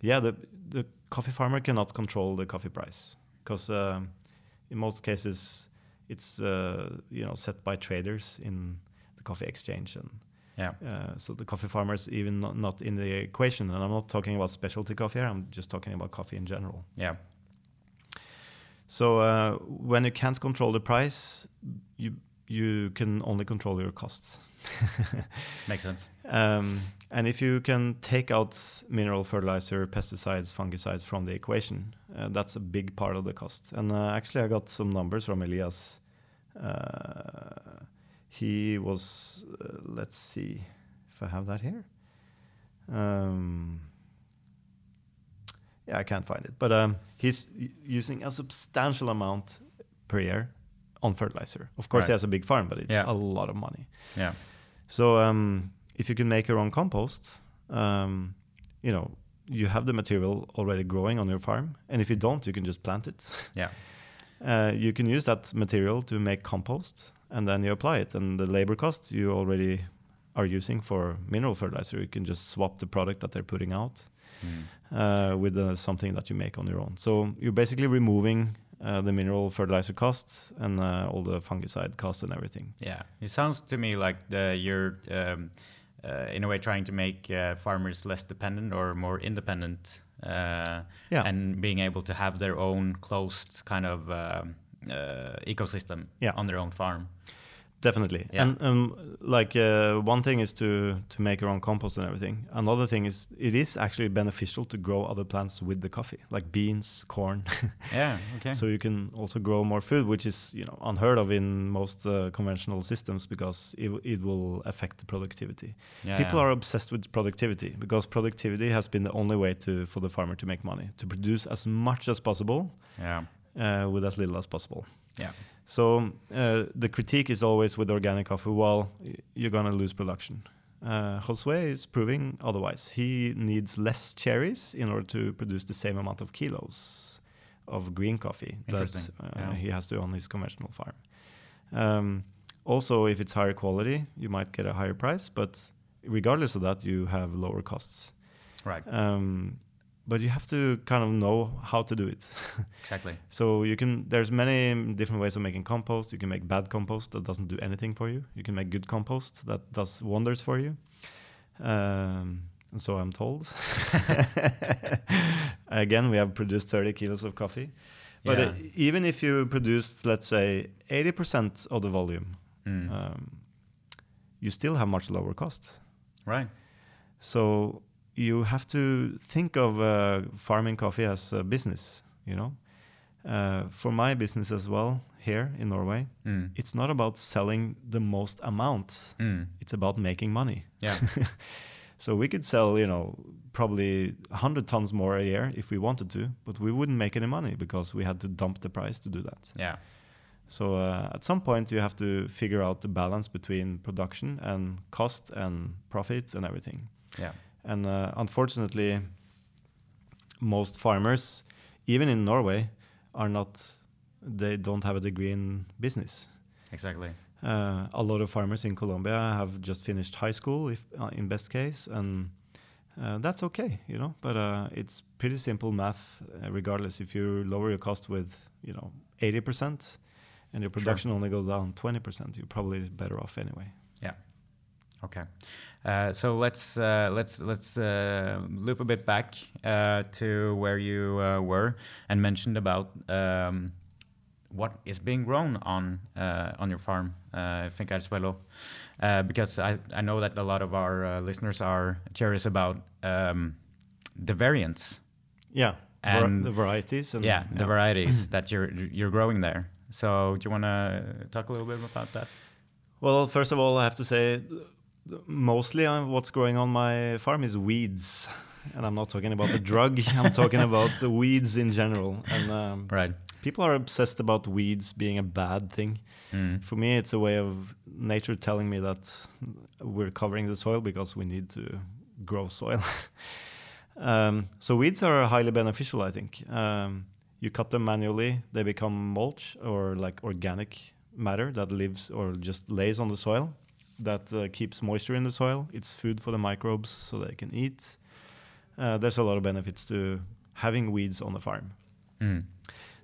yeah, the the coffee farmer cannot control the coffee price because um, in most cases it's uh, you know set by traders in the coffee exchange and Yeah. uh, so the coffee farmers even not, not in the equation. And I'm not talking about specialty coffee here. I'm just talking about coffee in general. Yeah. So uh, when you can't control the price, you you can only control your costs. Makes sense. Um, and if you can take out mineral fertilizer, pesticides, fungicides from the equation, uh, that's a big part of the cost. And uh, actually, I got some numbers from Elias. Uh, he was. Uh, let's see if I have that here. Um, yeah, I can't find it, but um, he's using a substantial amount per year on fertilizer. Of course, Right. he has a big farm, but it's Yeah. a lot of money. Yeah. So um, if you can make your own compost, um, you know, you have the material already growing on your farm, and if you don't, you can just plant it. Yeah. Uh, you can use that material to make compost, and then you apply it. And the labor cost you already are using for mineral fertilizer, you can just swap the product that they're putting out Mm. uh, with uh, something that you make on your own. So you're basically removing uh, the mineral fertilizer costs and uh, all the fungicide costs and everything. Yeah, it sounds to me like the, you're um, uh, in a way trying to make uh, farmers less dependent or more independent, uh, Yeah. and being able to have their own closed kind of um, uh, ecosystem Yeah. on their own farm. Definitely. Yeah. And um, like uh, one thing is to to make your own compost and everything. Another thing is it is actually beneficial to grow other plants with the coffee, like beans, corn. Yeah. Okay. so you can also grow more food, which is you know unheard of in most uh, conventional systems because it, it will affect the productivity. yeah, People yeah. are obsessed with productivity because productivity has been the only way to for the farmer to make money, to produce as much as possible Yeah. uh, with as little as possible. Yeah. So uh, the critique is always with organic coffee, well, you're gonna lose production. Uh, Josue is proving otherwise. He needs less cherries in order to produce the same amount of kilos of green coffee that uh, Yeah. he has to on his conventional farm. Um, also, if it's higher quality, you might get a higher price, but regardless of that, you have lower costs. Right. Um, but you have to kind of know how to do it. Exactly. So you can there's many different ways of making compost. You can make bad compost that doesn't do anything for you. You can make good compost that does wonders for you. Um, and so I'm told. Again, we have produced 30 kilos of coffee. But Yeah. uh, even if you produced, let's say, 80% of the volume, Mm. um, you still have much lower cost. right. So you have to think of uh, farming coffee as a business, you know. Uh, for my business as well here in Norway, Mm. it's not about selling the most amount. Mm. It's about making money. Yeah. So we could sell, you know, probably 100 tons more a year if we wanted to, but we wouldn't make any money because we had to dump the price to do that. Yeah. So uh, at some point you have to figure out the balance between production and cost and profits and everything. Yeah. And uh, unfortunately, most farmers, even in Norway, are not. They don't have a degree in business. Exactly. Uh, a lot of farmers in Colombia have just finished high school, if uh, in best case, and uh, that's okay, you know. But uh, it's pretty simple math, uh, regardless. If you lower your cost with, you know, eighty percent, and your production only goes down twenty percent, you're probably better off anyway. Yeah. Okay, uh, so let's uh, let's let's uh, loop a bit back uh, to where you uh, were and mentioned about um, what is being grown on uh, on your farm, uh, Finca El Suelo, uh, because I, I know that a lot of our uh, listeners are curious about um, the variants, Yeah, And- the varieties and yeah, the varieties that you're you're growing there. So do you want to talk a little bit about that? Well, first of all, I have to say, mostly uh, what's growing on my farm is weeds, and I'm not talking about the drug. I'm talking about the weeds in general. And um, Right. people are obsessed about weeds being a bad thing. Mm. For me, it's a way of nature telling me that we're covering the soil because we need to grow soil. um, so weeds are highly beneficial, I think. Um, you cut them manually; they become mulch or like organic matter that lives or just lays on the soil. That uh, keeps moisture in the soil. It's food for the microbes, so they can eat. Uh, there's a lot of benefits to having weeds on the farm. Mm.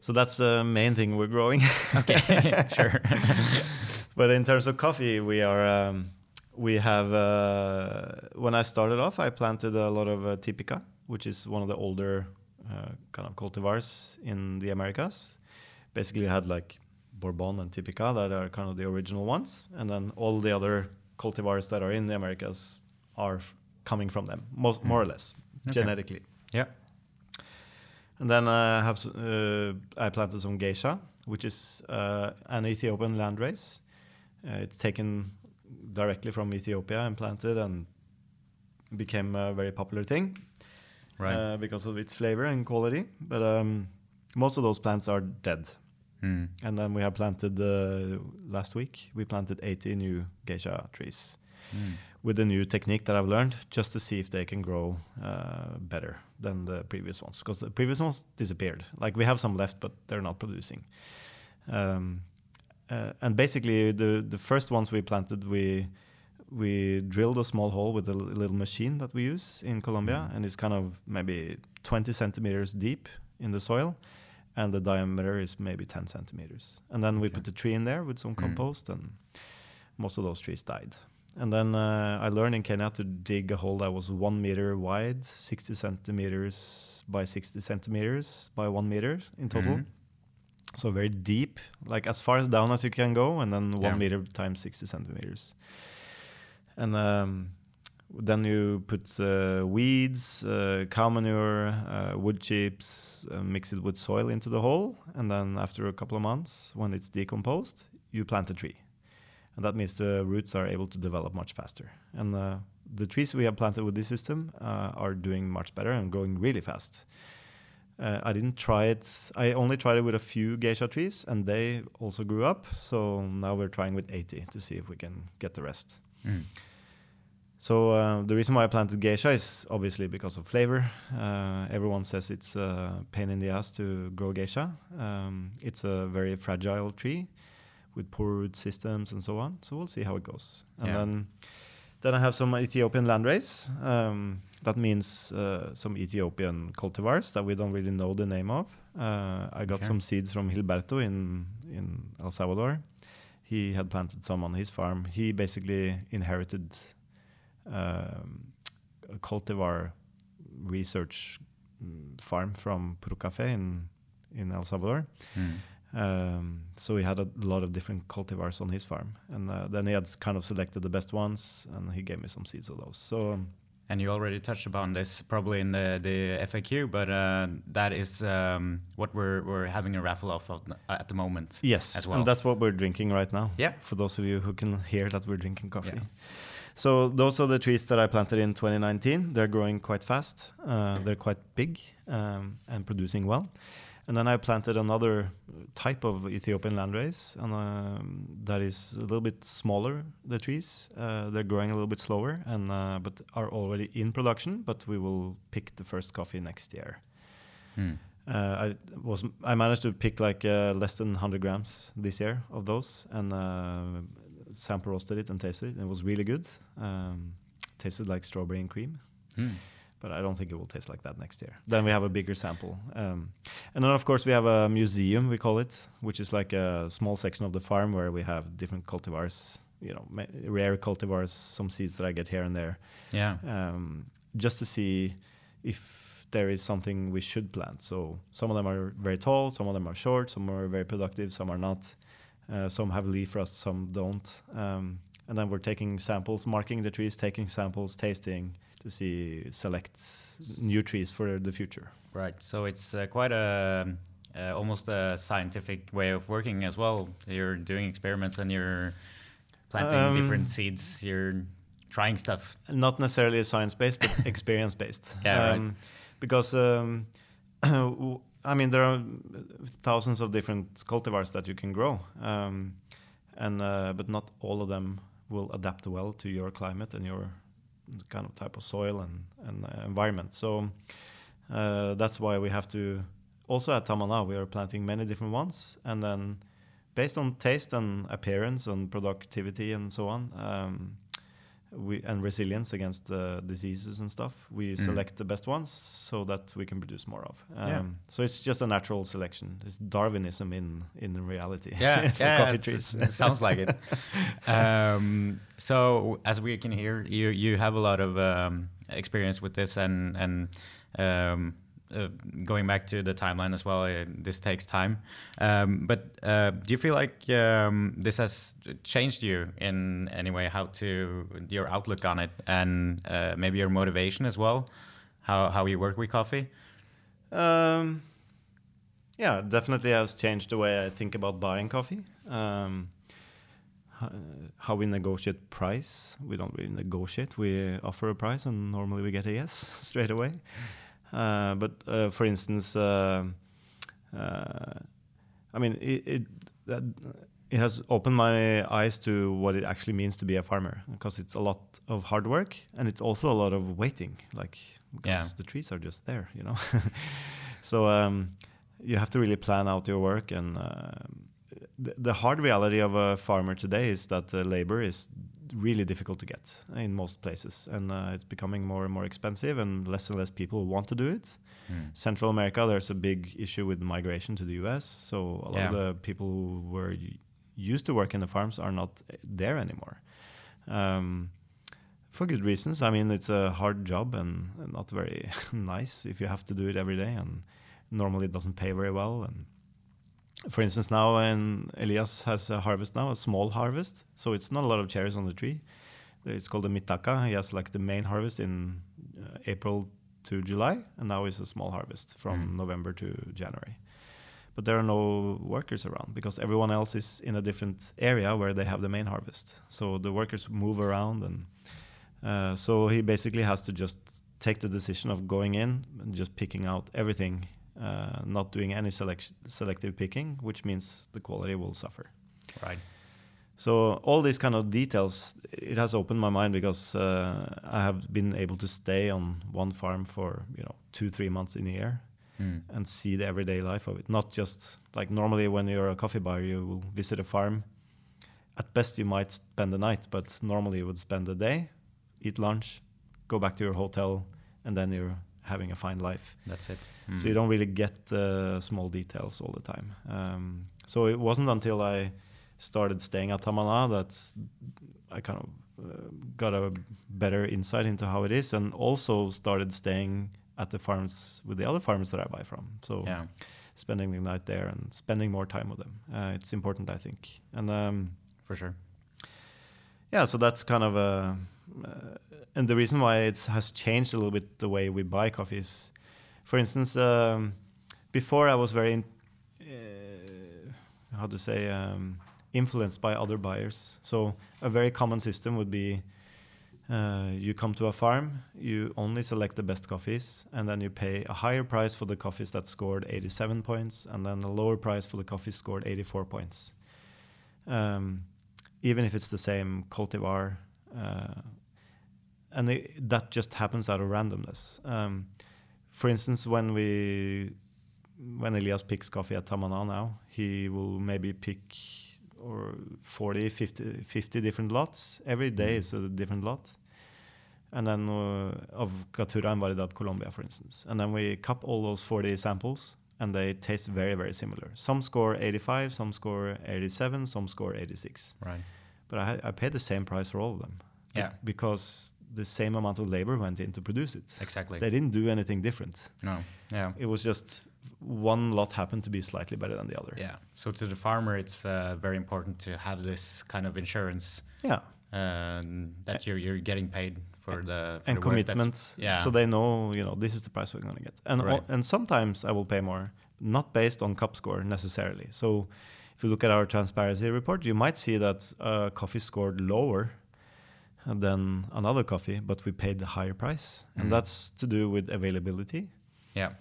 So that's the main thing we're growing. Okay, sure. But in terms of coffee, we are um, we have uh, when I started off, I planted a lot of uh, Typica, which is one of the older uh, kind of cultivars in the Americas. Basically, I had like Bourbon and Typica that are kind of the original ones, and then all the other cultivars that are in the Americas are coming from them, most, more or less, Okay. genetically. Yeah. And then I have uh, I planted some geisha, which is uh, an Ethiopian landrace. Uh, it's taken directly from Ethiopia and planted and became a very popular thing Right. uh, because of its flavor and quality. But um, most of those plants are dead. Mm. And then we have planted uh, last week. We planted 80 new geisha trees Mm. with a new technique that I've learned, just to see if they can grow uh, better than the previous ones. Because the previous ones disappeared. Like we have some left, but they're not producing. Um, uh, and basically, the the first ones we planted, we we drilled a small hole with a little machine that we use in Colombia, Mm. and it's kind of maybe 20 centimeters deep in the soil, and the diameter is maybe 10 centimeters. And then we Okay. put the tree in there with some Mm. compost, and most of those trees died. And then uh, I learned in Kenya to dig a hole that was one meter wide, 60 centimeters by 60 centimeters by one meter in total. Mhm. So very deep, like as far as down as you can go, and then one Yeah. meter times 60 centimeters. And um, then you put uh, weeds, uh, cow manure, uh, wood chips, uh, mix it with soil into the hole, and then after a couple of months, when it's decomposed, you plant a tree, and that means the roots are able to develop much faster. And uh, the trees we have planted with this system uh, are doing much better and growing really fast. I didn't try it. I only tried it with a few geisha trees, and they also grew up. So now we're trying with 80 to see if we can get the rest. Mm. So uh, the reason why I planted geisha is obviously because of flavor. Uh, everyone says it's a pain in the ass to grow geisha. Um, it's a very fragile tree with poor root systems and so on. So we'll see how it goes. And Yeah. then, then I have some Ethiopian landrace. Um, that means uh, some Ethiopian cultivars that we don't really know the name of. Uh, I got Okay. some seeds from Gilberto in in El Salvador. He had planted some on his farm. He basically inherited cultivar research mm, farm from PROCAFE in in El Salvador. Mm. Um, so he had a lot of different cultivars on his farm, and uh, then he had kind of selected the best ones, and he gave me some seeds of those. So um, And you already touched upon this probably in the, the FAQ, but uh, that is um, what we're, we're having a raffle off of at the moment. yes, As well. and that's what we're drinking right now. Yeah. For those of you who can hear that we're drinking coffee. Yeah. So those are the trees that I planted in 2019. They're growing quite fast. Uh, they're quite big um, and producing well. And then I planted another type of Ethiopian landrace, and um, that is a little bit smaller. The trees uh, they're growing a little bit slower, and uh, but are already in production. But we will pick the first coffee next year. Mm. Uh, I was I managed to pick like uh, less than 100 grams this year of those, and uh, sample roasted it and tasted it. And it was really good. Um, tasted like strawberry and cream, Mm. but I don't think it will taste like that next year. Then we have a bigger sample, um, and then of course we have a museum we call it, which is like a small section of the farm where we have different cultivars. You know, rare cultivars, some seeds that I get here and there Yeah. um, just to see if there is something we should plant. So some of them are very tall, some of them are short, some are very productive, some are not. Uh, some have leaf rust, some don't. Um, and then we're taking samples, marking the trees, taking samples, tasting to see select new trees for the future. Right. So it's uh, quite a uh, almost a scientific way of working as well. You're doing experiments and you're planting Um, different seeds. You're trying stuff. Not necessarily science based, but experience based. Yeah, right. Because um, I mean, there are thousands of different cultivars that you can grow, um, and uh, but not all of them will adapt well to your climate and your kind of type of soil and and uh, environment. So uh, that's why we have to. Also at Tamana, we are planting many different ones, and then based on taste and appearance and productivity and so on, um, we and resilience against uh, diseases and stuff, we Mm. select the best ones so that we can produce more of. Um, Yeah. So it's just a natural selection. It's Darwinism in in reality. Yeah, yeah, coffee trees. it sounds like it. Um, so as we can hear, you you have a lot of um, experience with this, and and um, uh, going back to the timeline as well. Uh, this takes time, um, but uh, do you feel like um, this has changed you in any way? How to your outlook on it, and uh, maybe your motivation as well? How how you work with coffee? Um, yeah, definitely has changed the way I think about buying coffee. Um, ho- how we negotiate price. We don't really negotiate. We offer a price, and normally we get a yes straight away. Uh, but uh, for instance, uh, uh, I mean, it it, that, it has opened my eyes to what it actually means to be a farmer because it's a lot of hard work and it's also a lot of waiting. Like because Yeah. the trees are just there, you know. so um, you have to really plan out your work and. the, the hard reality of a farmer today is that the labor is really difficult to get in most places, and uh, it's becoming more and more expensive, and less and less people want to do it. Mm. Central America, there's a big issue with migration to the U.S., so a lot of the people who were used to work in the farms are not uh, there anymore. Um, for good reasons. I mean, it's a hard job and and not very nice if you have to do it every day, and normally it doesn't pay very well. And for instance, now and Elias has a harvest now, a small harvest, so it's not a lot of cherries on the tree. It's called a mitaca. He has like the main harvest in uh, April to July, and now it's a small harvest from Mm. November to January. But there are no workers around because everyone else is in a different area where they have the main harvest. So the workers move around, and uh, so he basically has to just take the decision of going in and just picking out everything uh, not doing any select- selective picking, which means the quality will suffer. Right. So all these kind of details, it has opened my mind because uh, I have been able to stay on one farm for you know two three months in a year Mm. and see the everyday life of it. Not just like normally when you're a coffee buyer, you will visit a farm. At best, you might spend the night, but normally you would spend the day, eat lunch, go back to your hotel, and then you're having a fine life. That's it. So you don't really get uh, small details all the time. Um, so it wasn't until I started staying at Tamana that I kind of uh, got a better insight into how it is, and also started staying at the farms with the other farmers that I buy from. So Yeah. spending the night there and spending more time with them. Uh, it's important, I think. And um, For sure. yeah, so that's kind of a, and the reason why it has changed a little bit the way we buy coffees. For instance, um, before I was very, in, uh, how to say, um, influenced by other buyers. So a very common system would be uh, you come to a farm, you only select the best coffees, and then you pay a higher price for the coffees that scored 87 points, and then a lower price for the coffees scored 84 points. Um, even if it's the same cultivar, uh, and it, that just happens out of randomness. Um, for instance, when we when Elias picks coffee at Tamana now, he will maybe pick or 40, 50, 50 different lots. Every day is a different lot. And then uh, of Caturra and Variedad Colombia, for instance. And then we cup all those 40 samples and they taste very, very similar. Some score 85, some score 87, some score 86. Right. But I, I paid the same price for all of them. Yeah. Because the same amount of labor went in to produce it. Exactly. They didn't do anything different. no. Yeah. It was just one lot happened to be slightly better than the other. Yeah. So to the farmer, it's uh, very important to have this kind of insurance Yeah. um, that you're you're getting paid for the for and the commitment. Yeah. So they know, you know, this is the price we're going to get. And Right. and sometimes I will pay more, not based on cup score necessarily. So if you look at our transparency report, you might see that uh, coffee scored lower than another coffee, but we paid a higher price, Mm. and that's to do with availability. yeah.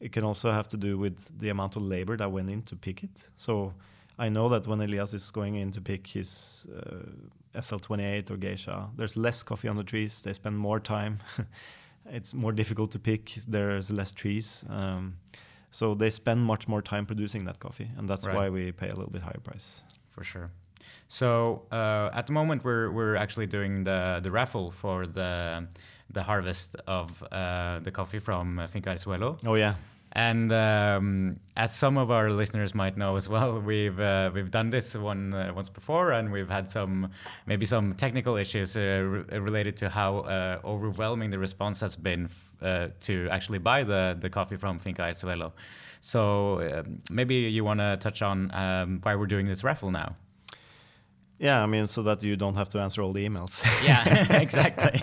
It can also have to do with the amount of labor that went in to pick it. So I know that when Elias is going in to pick his uh, SL28 or Geisha, there's less coffee on the trees. They spend more time. it's more difficult to pick. There's less trees. Um, so they spend much more time producing that coffee. And that's Right. why we pay a little bit higher price. for sure. So uh, at the moment, we're we're actually doing the the raffle for the the harvest of uh, the coffee from uh, Finca El Suelo. Oh, yeah. And um, as some of our listeners might know as well, we've uh, we've done this one uh, once before, and we've had some maybe some technical issues uh, re- related to how uh, overwhelming the response has been f- uh, to actually buy the the coffee from Finca El Suelo. So um, maybe you want to touch on um, why we're doing this raffle now. Yeah, I mean, so that you don't have to answer all the emails. Yeah, exactly.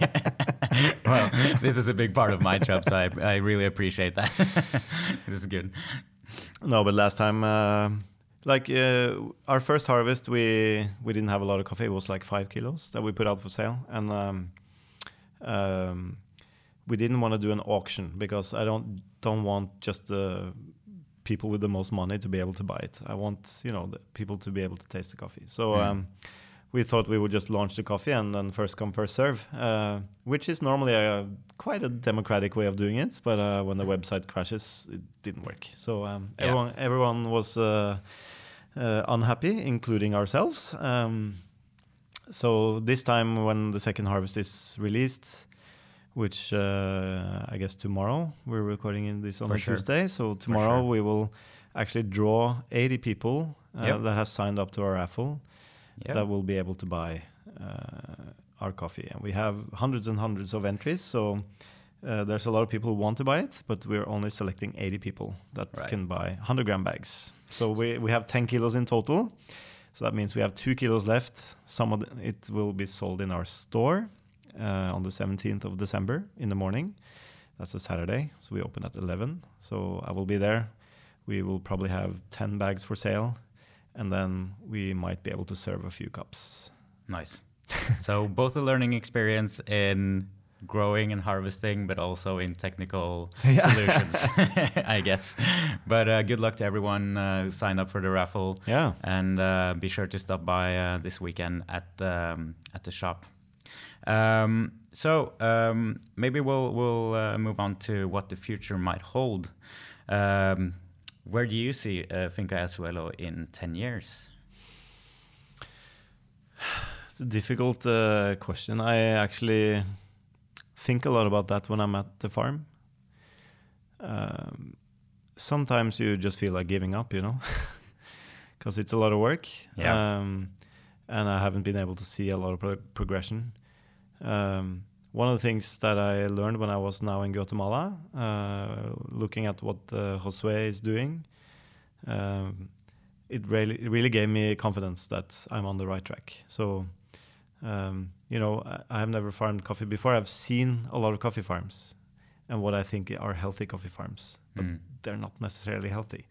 well, this is a big part of my job, so I, I really appreciate that. this is good. No, but last time, uh, like uh, our first harvest, we we didn't have a lot of coffee. It was like five kilos that we put out for sale, and um, um, we didn't want to do an auction because I don't don't want just the people with the most money to be able to buy it. I want you know the people to be able to taste the coffee. So. Mm. Um, we thought we would just launch the coffee and then first come first serve, uh, which is normally a quite a democratic way of doing it. But uh, when the website crashes, it didn't work. So um, Yeah. everyone everyone was uh, uh, unhappy, including ourselves. Um, so this time, when the second harvest is released, which uh, I guess tomorrow we're recording in this on For a sure. Tuesday. So tomorrow sure. we will actually draw 80 people uh, Yep. that has signed up to our raffle Yeah. that will be able to buy uh, our coffee. And we have hundreds and hundreds of entries, so uh, there's a lot of people who want to buy it, but we're only selecting 80 people that Right. can buy 100 gram bags. So we, we have 10 kilos in total. So that means we have two kilos left. Some of the, it will be sold in our store uh, on the 17th of December in the morning. That's a Saturday, so we open at 11. So I will be there. We will probably have 10 bags for sale, and then we might be able to serve a few cups. Nice. so both a learning experience in growing and harvesting, but also in technical Yeah. solutions, I guess. But uh, good luck to everyone uh, who signed up for the raffle, Yeah. and uh, be sure to stop by uh, this weekend at um, at the shop. Um, so um, maybe we'll we'll uh, move on to what the future might hold. Um, where do you see uh, Finca El Suelo in ten years? It's a difficult uh, question. I actually think a lot about that when I'm at the farm. Um, sometimes you just feel like giving up, you know, because it's a lot of work. Yeah. Um, and I haven't been able to see a lot of pro- progression. Um, one of the things that I learned when I was now in Guatemala, uh, looking at what uh, Josue is doing, um, it really it really gave me confidence that I'm on the right track. So, um, you know, I, I have never farmed coffee before. I've seen a lot of coffee farms, and what I think are healthy coffee farms, but Mm. they're not necessarily healthy.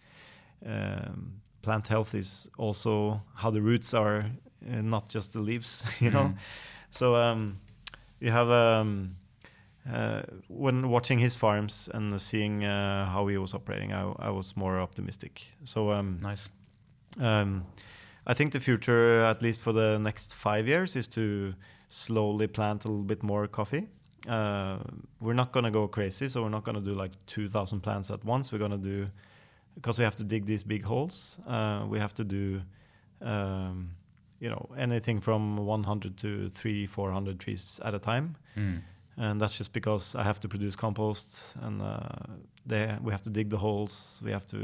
Um, plant health is also how the roots are, uh, not just the leaves. You know, Mm. so um, you have um, uh, when watching his farms and seeing uh, how he was operating, I, I was more optimistic. So um, Nice. um, I think the future, at least for the next five years, is to slowly plant a little bit more coffee. Uh, we're not going to go crazy, so we're not going to do like 2,000 plants at once. We're going to do, because we have to dig these big holes, uh, we have to do, um, you know, anything from 100 to 3, 400 trees at a time Mm. and that's just because I have to produce compost, and uh, they we have to dig the holes. We have to,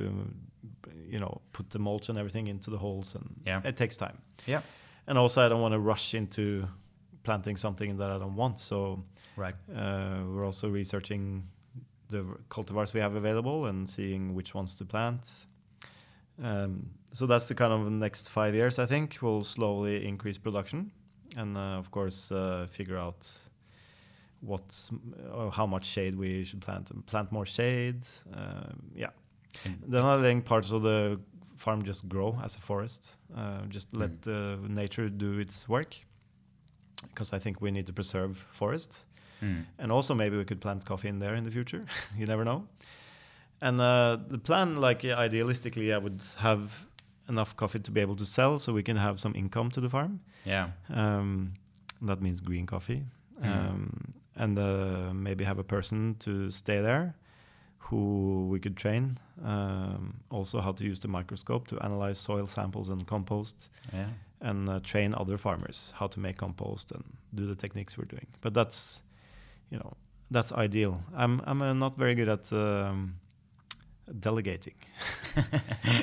you know, put the mulch and everything into the holes, and Yeah. it takes time. Yeah. And also, I don't want to rush into planting something that I don't want. So Right. uh, we're also researching the cultivars we have available and seeing which ones to plant. Um, so that's the kind of next five years. I think we'll slowly increase production, and uh, of course uh, figure out what or how much shade we should plant. and Plant more shade. Um, yeah. And- Then I think parts of the farm just grow as a forest. Uh, just let uh, nature do its work. Because I think we need to preserve forest. Mm. And also maybe we could plant coffee in there in the future. you never know. And uh, the plan, like idealistically, I would have enough coffee to be able to sell, so we can have some income to the farm. Yeah. Um, that means green coffee, Mhm. um, and uh, maybe have a person to stay there, who we could train. Um, also, how to use the microscope to analyze soil samples and compost Yeah. and uh, train other farmers how to make compost and do the techniques we're doing. But that's, you know, that's ideal. I'm I'm uh, not very good at um, delegating.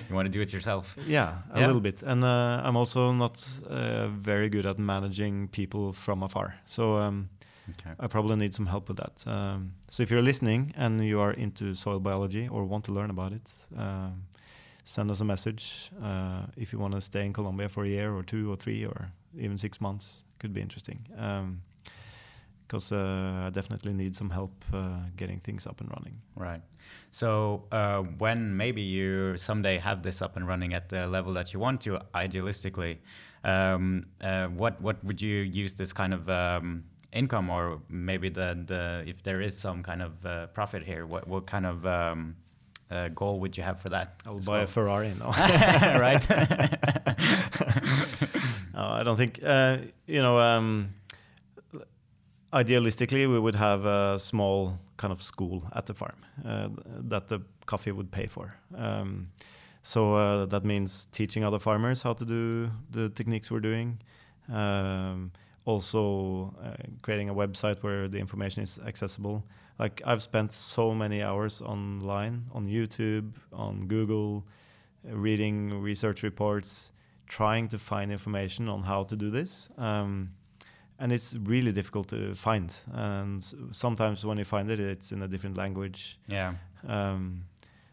you want to do it yourself. Yeah, a Yeah. little bit, and uh, I'm also not uh, very good at managing people from afar. So um, Okay. I probably need some help with that. Um, so if you're listening and you are into soil biology or want to learn about it, um, send us a message. Uh, if you want to stay in Colombia for a year or two or three or even six months, could be interesting. Because uh, I definitely need some help uh, getting things up and running. Right. So uh, when maybe you someday have this up and running at the level that you want to, idealistically, um, uh, what what would you use this kind of um, income, or maybe the the if there is some kind of uh, profit here, what what kind of um, uh, goal would you have for that? I will buy well? a Ferrari now. right. No, I don't think. You know, um, idealistically, we would have a small kind of school at the farm uh, that the coffee would pay for. Um, so uh, that means teaching other farmers how to do the techniques we're doing. Um, also, uh, creating a website where the information is accessible. Like I've spent so many hours online on YouTube, on Google, uh, reading research reports, trying to find information on how to do this. Um, and it's really difficult to find. And sometimes when you find it, it's in a different language. yeah. Um,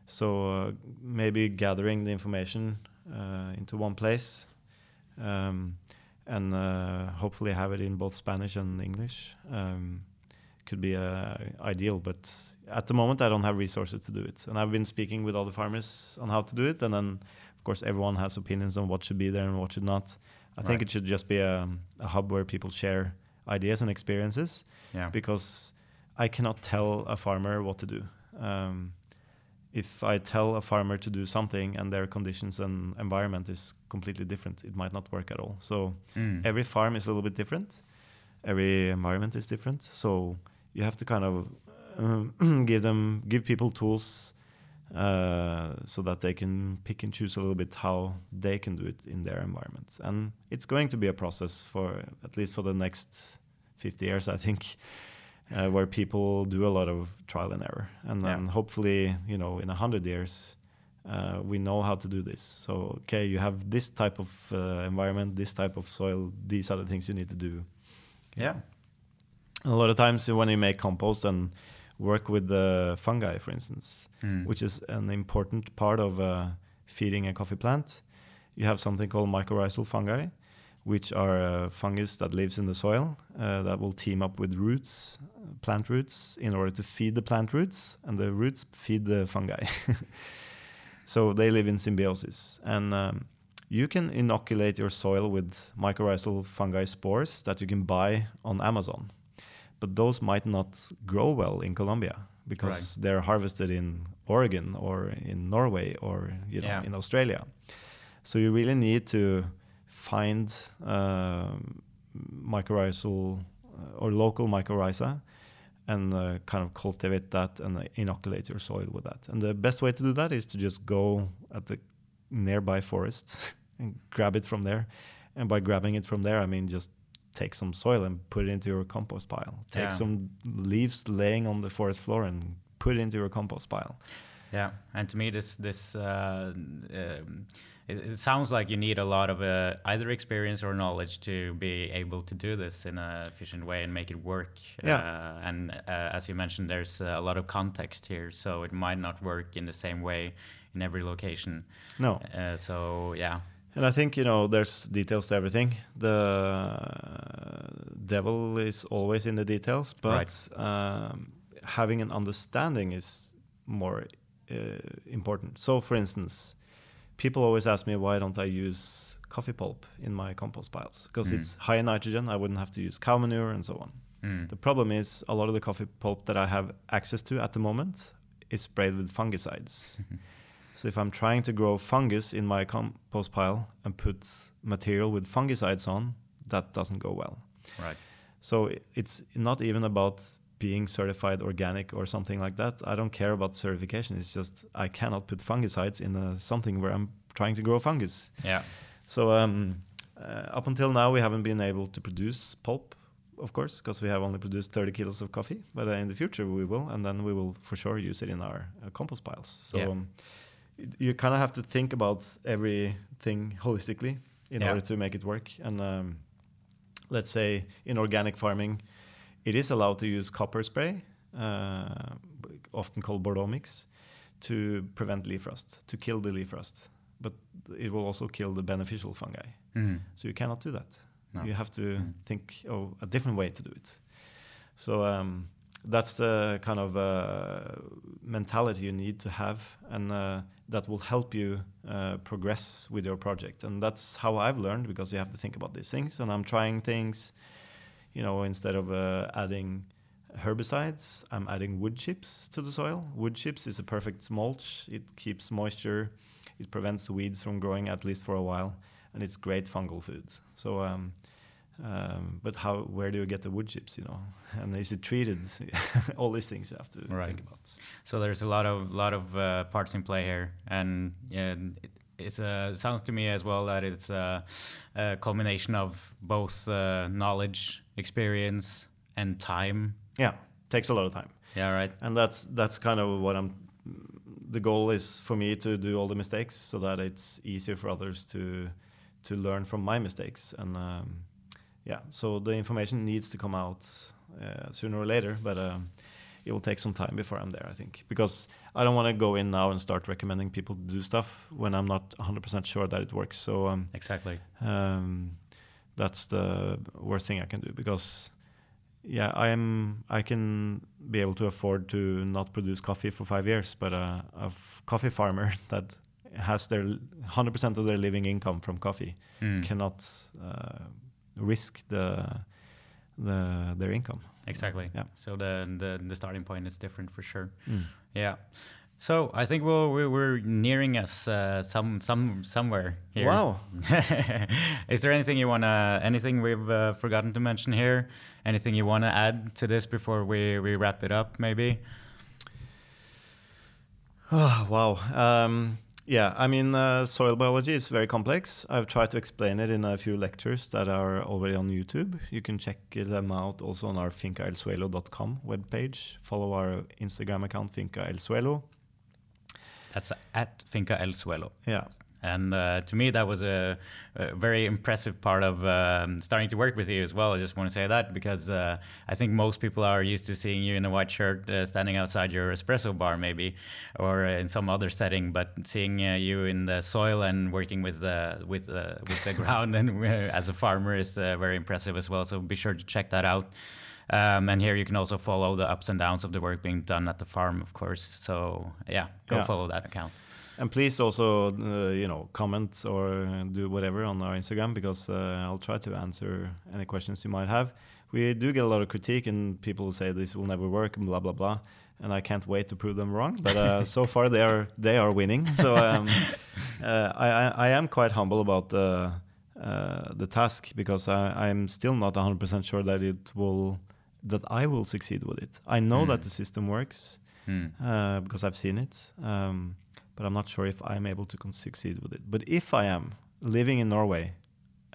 so uh, maybe gathering the information uh, into one place um, and uh, hopefully have it in both Spanish and English um, could be uh, ideal. But at the moment, I don't have resources to do it. And I've been speaking with other farmers on how to do it. And then, of course, everyone has opinions on what should be there and what should not. I think it should just be a, a hub where people share ideas and experiences Yeah. because I cannot tell a farmer what to do. Um, if I tell a farmer to do something and their conditions and environment is completely different, it might not work at all. So Mm. every farm is a little bit different. Every environment is different. So you have to kind of um, give them, give people tools uh, so that they can pick and choose a little bit how they can do it in their environment. And it's going to be a process for at least for the next 50 years, I think, uh, where people do a lot of trial and error. And Yeah. then hopefully, you know, in 100 years, uh, we know how to do this. So, okay, you have this type of uh, environment, this type of soil, these are the things you need to do. Yeah. A lot of times when you make compost and work with the fungi, for instance, Mm. which is an important part of uh, feeding a coffee plant, you have something called mycorrhizal fungi, which are uh, fungus that lives in the soil uh, that will team up with roots, plant roots, in order to feed the plant roots, and the roots feed the fungi. so they live in symbiosis, and um, you can inoculate your soil with mycorrhizal fungi spores that you can buy on Amazon. But those might not grow well in Colombia because they're harvested in Oregon or in Norway or you know Yeah. in Australia. So you really need to find um mycorrhizal uh, or local mycorrhiza and uh, kind of cultivate that and uh, inoculate your soil with that. And the best way to do that is to just go at the nearby forest and grab it from there. And by grabbing it from there, I mean just take some soil and put it into your compost pile. Take Yeah. some leaves laying on the forest floor and put it into your compost pile. Yeah, and to me, this this uh, um, it, it sounds like you need a lot of uh, either experience or knowledge to be able to do this in an efficient way and make it work. Yeah. Uh, and uh, as you mentioned, there's uh, a lot of context here, so it might not work in the same way in every location. No. Uh, so yeah, And I think, you know, there's details to everything. The devil is always in the details, but Right. um, having an understanding is more uh, important. So, for instance, people always ask me why don't I use coffee pulp in my compost piles? Because Mm. it's high in nitrogen, I wouldn't have to use cow manure and so on. Mm. The problem is a lot of the coffee pulp that I have access to at the moment is sprayed with fungicides. so if I'm trying to grow fungus in my compost pile and put material with fungicides on, that doesn't go well. right. So it's not even about being certified organic or something like that. I don't care about certification. It's just I cannot put fungicides in uh something where I'm trying to grow fungus. Yeah, So um, uh, up until now, we haven't been able to produce pulp, of course, because we have only produced 30 kilos of coffee. But uh, in the future, we will, and then we will for sure use it in our uh, compost piles. So Yeah. um, you kind of have to think about everything holistically in Yeah. order to make it work. And um, let's say in organic farming, it is allowed to use copper spray, uh, often called Bordeaux mix, to prevent leaf rust, to kill the leaf rust. But it will also kill the beneficial fungi. Mm. So you cannot do that. No. You have to Mm. think of a different way to do it. So um, that's the kind of uh, mentality you need to have, and uh, that will help you uh, progress with your project. And that's how I've learned because you have to think about these things. And I'm trying things, you know, instead of uh, adding herbicides, I'm adding wood chips to the soil. Wood chips is a perfect mulch. It keeps moisture. It prevents weeds from growing at least for a while, and it's great fungal food. So. Um, um, but how? Where do you get the wood chips? You know, and is it treated? All these things you have to Right. think about. So there's a lot of lot of uh, parts in play here, and yeah, it, it's uh, sounds to me as well that it's uh, a culmination of both uh, knowledge, experience, and time. Yeah, takes a lot of time, Yeah, right. and that's that's kind of what I'm. The goal is for me to do all the mistakes so that it's easier for others to to learn from my mistakes, and um, yeah, so the information needs to come out uh, sooner or later, but. Um, it will take some time before I'm there, I think, because I don't want to go in now and start recommending people to do stuff when I'm not 100% sure that it works. So um, Exactly. um, that's the worst thing I can do because yeah I am I can be able to afford to not produce coffee for five years but uh, a f- coffee farmer that has their 100% of their living income from coffee Mm. cannot uh, risk the the their income Exactly. Yeah. So the, the the starting point is different for sure. Yeah. So I think we'll, we we're nearing us uh, some some somewhere here. Wow. is there anything you wanna anything we've uh, forgotten to mention here? Anything you wanna add to this before we we wrap it up? Maybe. Oh, wow. Um, yeah, I mean, uh, soil biology is very complex. I've tried to explain it in a few lectures that are already on YouTube. You can check them out also on our fincaelsuelo.com webpage. Follow our Instagram account, Finca El Suelo. That's at Finca El Suelo. Yeah. And uh, to me, that was a, a very impressive part of um, starting to work with you as well. I just want to say that because uh, I think most people are used to seeing you in a white shirt uh, standing outside your espresso bar, maybe, or in some other setting. But seeing uh, you in the soil and working with uh, with uh, with the ground and uh, as a farmer is uh, very impressive as well. So be sure to check that out. Um, and here you can also follow the ups and downs of the work being done at the farm, of course. So yeah, go Yeah. follow that account. And please also, uh, you know, comment or do whatever on our Instagram because uh, I'll try to answer any questions you might have. We do get a lot of critique and people say this will never work and blah blah blah, and I can't wait to prove them wrong. But uh, so far they are they are winning. So um, uh, I, I I am quite humble about the uh, the task because I I'm still not 100% sure that it will that I will succeed with it. I know Mm. that the system works Hmm. uh, because I've seen it. Um, but I'm not sure if I'm able to succeed with it. But if I am living in Norway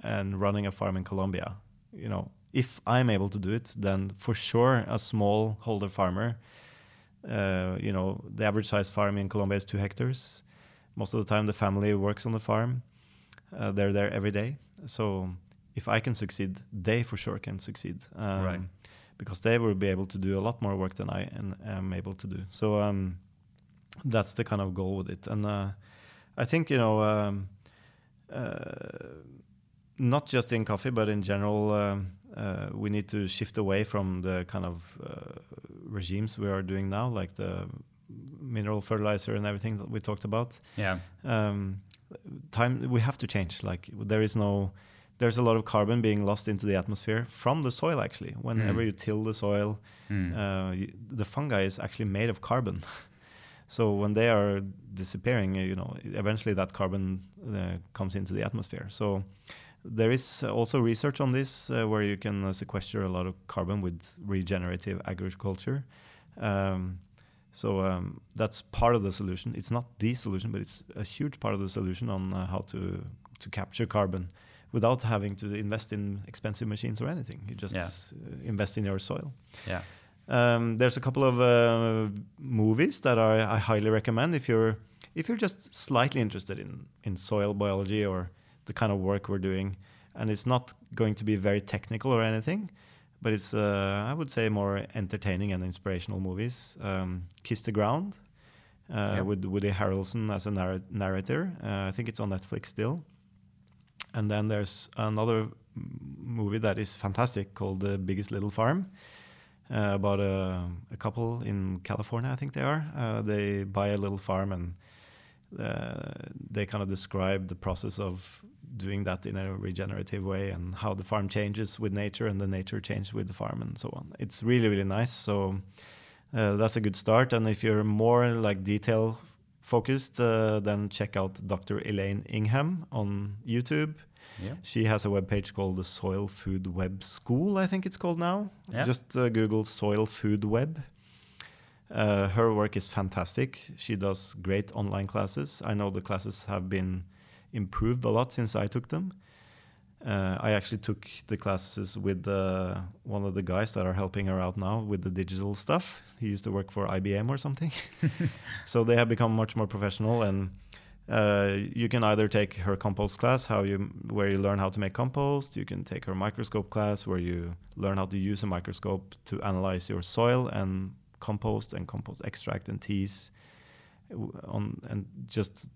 and running a farm in Colombia, you know, if I'm able to do it, then for sure a small holder farmer, uh, you know, the average size farm in Colombia is two hectares. Most of the time, the family works on the farm. Uh, they're there every day. So if I can succeed, they for sure can succeed. Um, Right. Because they will be able to do a lot more work than I am- am able to do. So um, that's the kind of goal with it. And uh, I think you know, um, uh, not just in coffee, but in general, um, uh, we need to shift away from the kind of uh, regimes we are doing now, like the mineral fertilizer and everything that we talked about. Yeah. Um, time we have to change. Like there is no. There's a lot of carbon being lost into the atmosphere from the soil. Actually, whenever Mm. you till the soil, Hmm. uh, y- the fungi is actually made of carbon. so when they are disappearing, you know, eventually that carbon uh, comes into the atmosphere. So there is also research on this uh, where you can uh, sequester a lot of carbon with regenerative agriculture. Um, so um, that's part of the solution. It's not the solution, but it's a huge part of the solution on uh, how to to capture carbon without having to invest in expensive machines or anything. You just Yeah. uh, invest in your soil. Yeah. Um, there's a couple of uh, movies that I, I highly recommend if you're if you're just slightly interested in in soil biology or the kind of work we're doing, and it's not going to be very technical or anything, but it's uh, I would say more entertaining and inspirational movies. Um, Kiss the Ground uh, Yeah. with Woody Harrelson as a narr- narrator. Uh, I think it's on Netflix still. And then there's another movie that is fantastic called The Biggest Little Farm. Uh, about a, a, couple in California, I think they are. Uh, they buy a little farm and uh, they kind of describe the process of doing that in a regenerative way and how the farm changes with nature and the nature changes with the farm and so on. It's really, really nice. So uh, that's a good start. And if you're more like detail focused, uh, then check out Dr. Elaine Ingham on YouTube. Yeah. She has a webpage called the Soil Food Web School, I think it's called now. Yeah. Just uh, Google Soil Food Web. Uh, her work is fantastic. She does great online classes. I know the classes have been improved a lot since I took them. Uh, I actually took the classes with uh, one of the guys that are helping her out now with the digital stuff. He used to work for IBM or something. so they have become much more professional and uh, you can either take her compost class, how you where you learn how to make compost. You can take her microscope class, where you learn how to use a microscope to analyze your soil and compost and compost extract and teas, on and just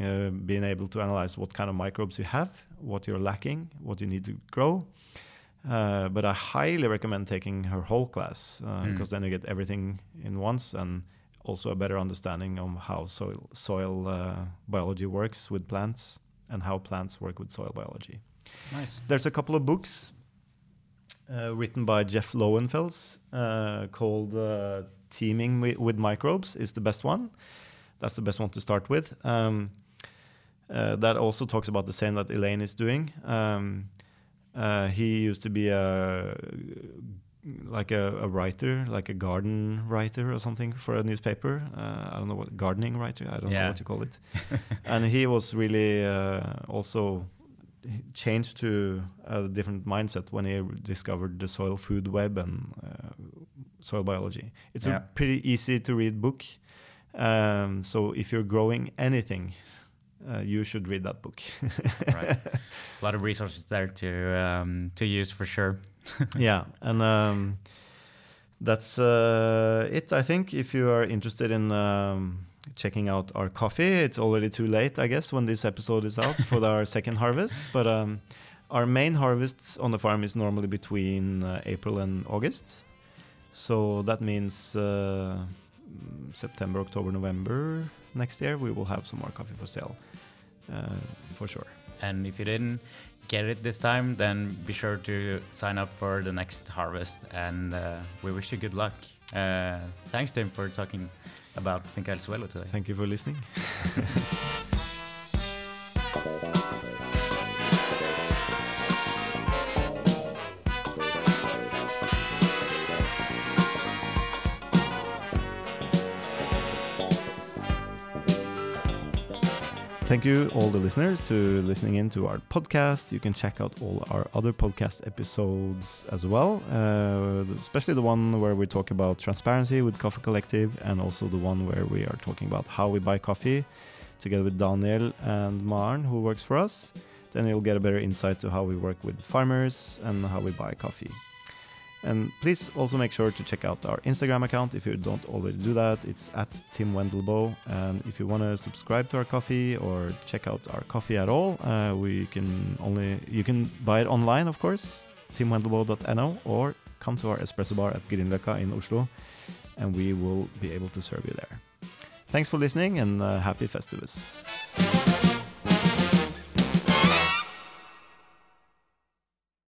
uh, being able to analyze what kind of microbes you have, what you're lacking, what you need to grow. Uh, but I highly recommend taking her whole class uh, mm. because then you get everything in once and also a better understanding of how soil soil uh, biology works with plants and how plants work with soil biology. Nice. There's a couple of books uh, written by Jeff Lowenfels uh, called uh, "Teaming with Microbes" is the best one. That's the best one to start with. Um, uh, that also talks about the same that Elaine is doing. Um, uh, he used to be a like a, a, writer, like a garden writer or something for a newspaper. Uh, I don't know what gardening writer. I don't yeah. know what you call it. and he was really uh, also changed to a different mindset when he discovered the soil food web and uh, soil biology. It's yeah. a pretty easy to read book. Um, so if you're growing anything, uh, you should read that book. right, a lot of resources there to um, to use for sure. yeah, and um, that's uh, it. I think if you are interested in um, checking out our coffee, it's already too late, I guess, when this episode is out for our second harvest. But um, our main harvests on the farm is normally between uh, April and August. So that means uh, September, October, November next year, we will have some more coffee for sale, uh, for sure. And if you didn't get it this time, then be sure to sign up for the next harvest. And uh, we wish you good luck. Uh, thanks, Tim, for talking about Finca El Suelo today. Thank you for listening. Thank you, all the listeners, to listening in to our podcast. You can check out all our other podcast episodes as well, uh, especially the one where we talk about transparency with Coffee Collective, and also the one where we are talking about how we buy coffee together with Daniel and Marn, who works for us. Then you'll get a better insight to how we work with farmers and how we buy coffee. And please also make sure to check out our Instagram account if you don't already do that. It's at Tim Wendelboe. And if you want to subscribe to our coffee or check out our coffee at all, uh, we can only you can buy it online, of course, timwendelboe.no, or come to our espresso bar at Grünerløkka in Oslo, and we will be able to serve you there. Thanks for listening and uh, happy Festivus.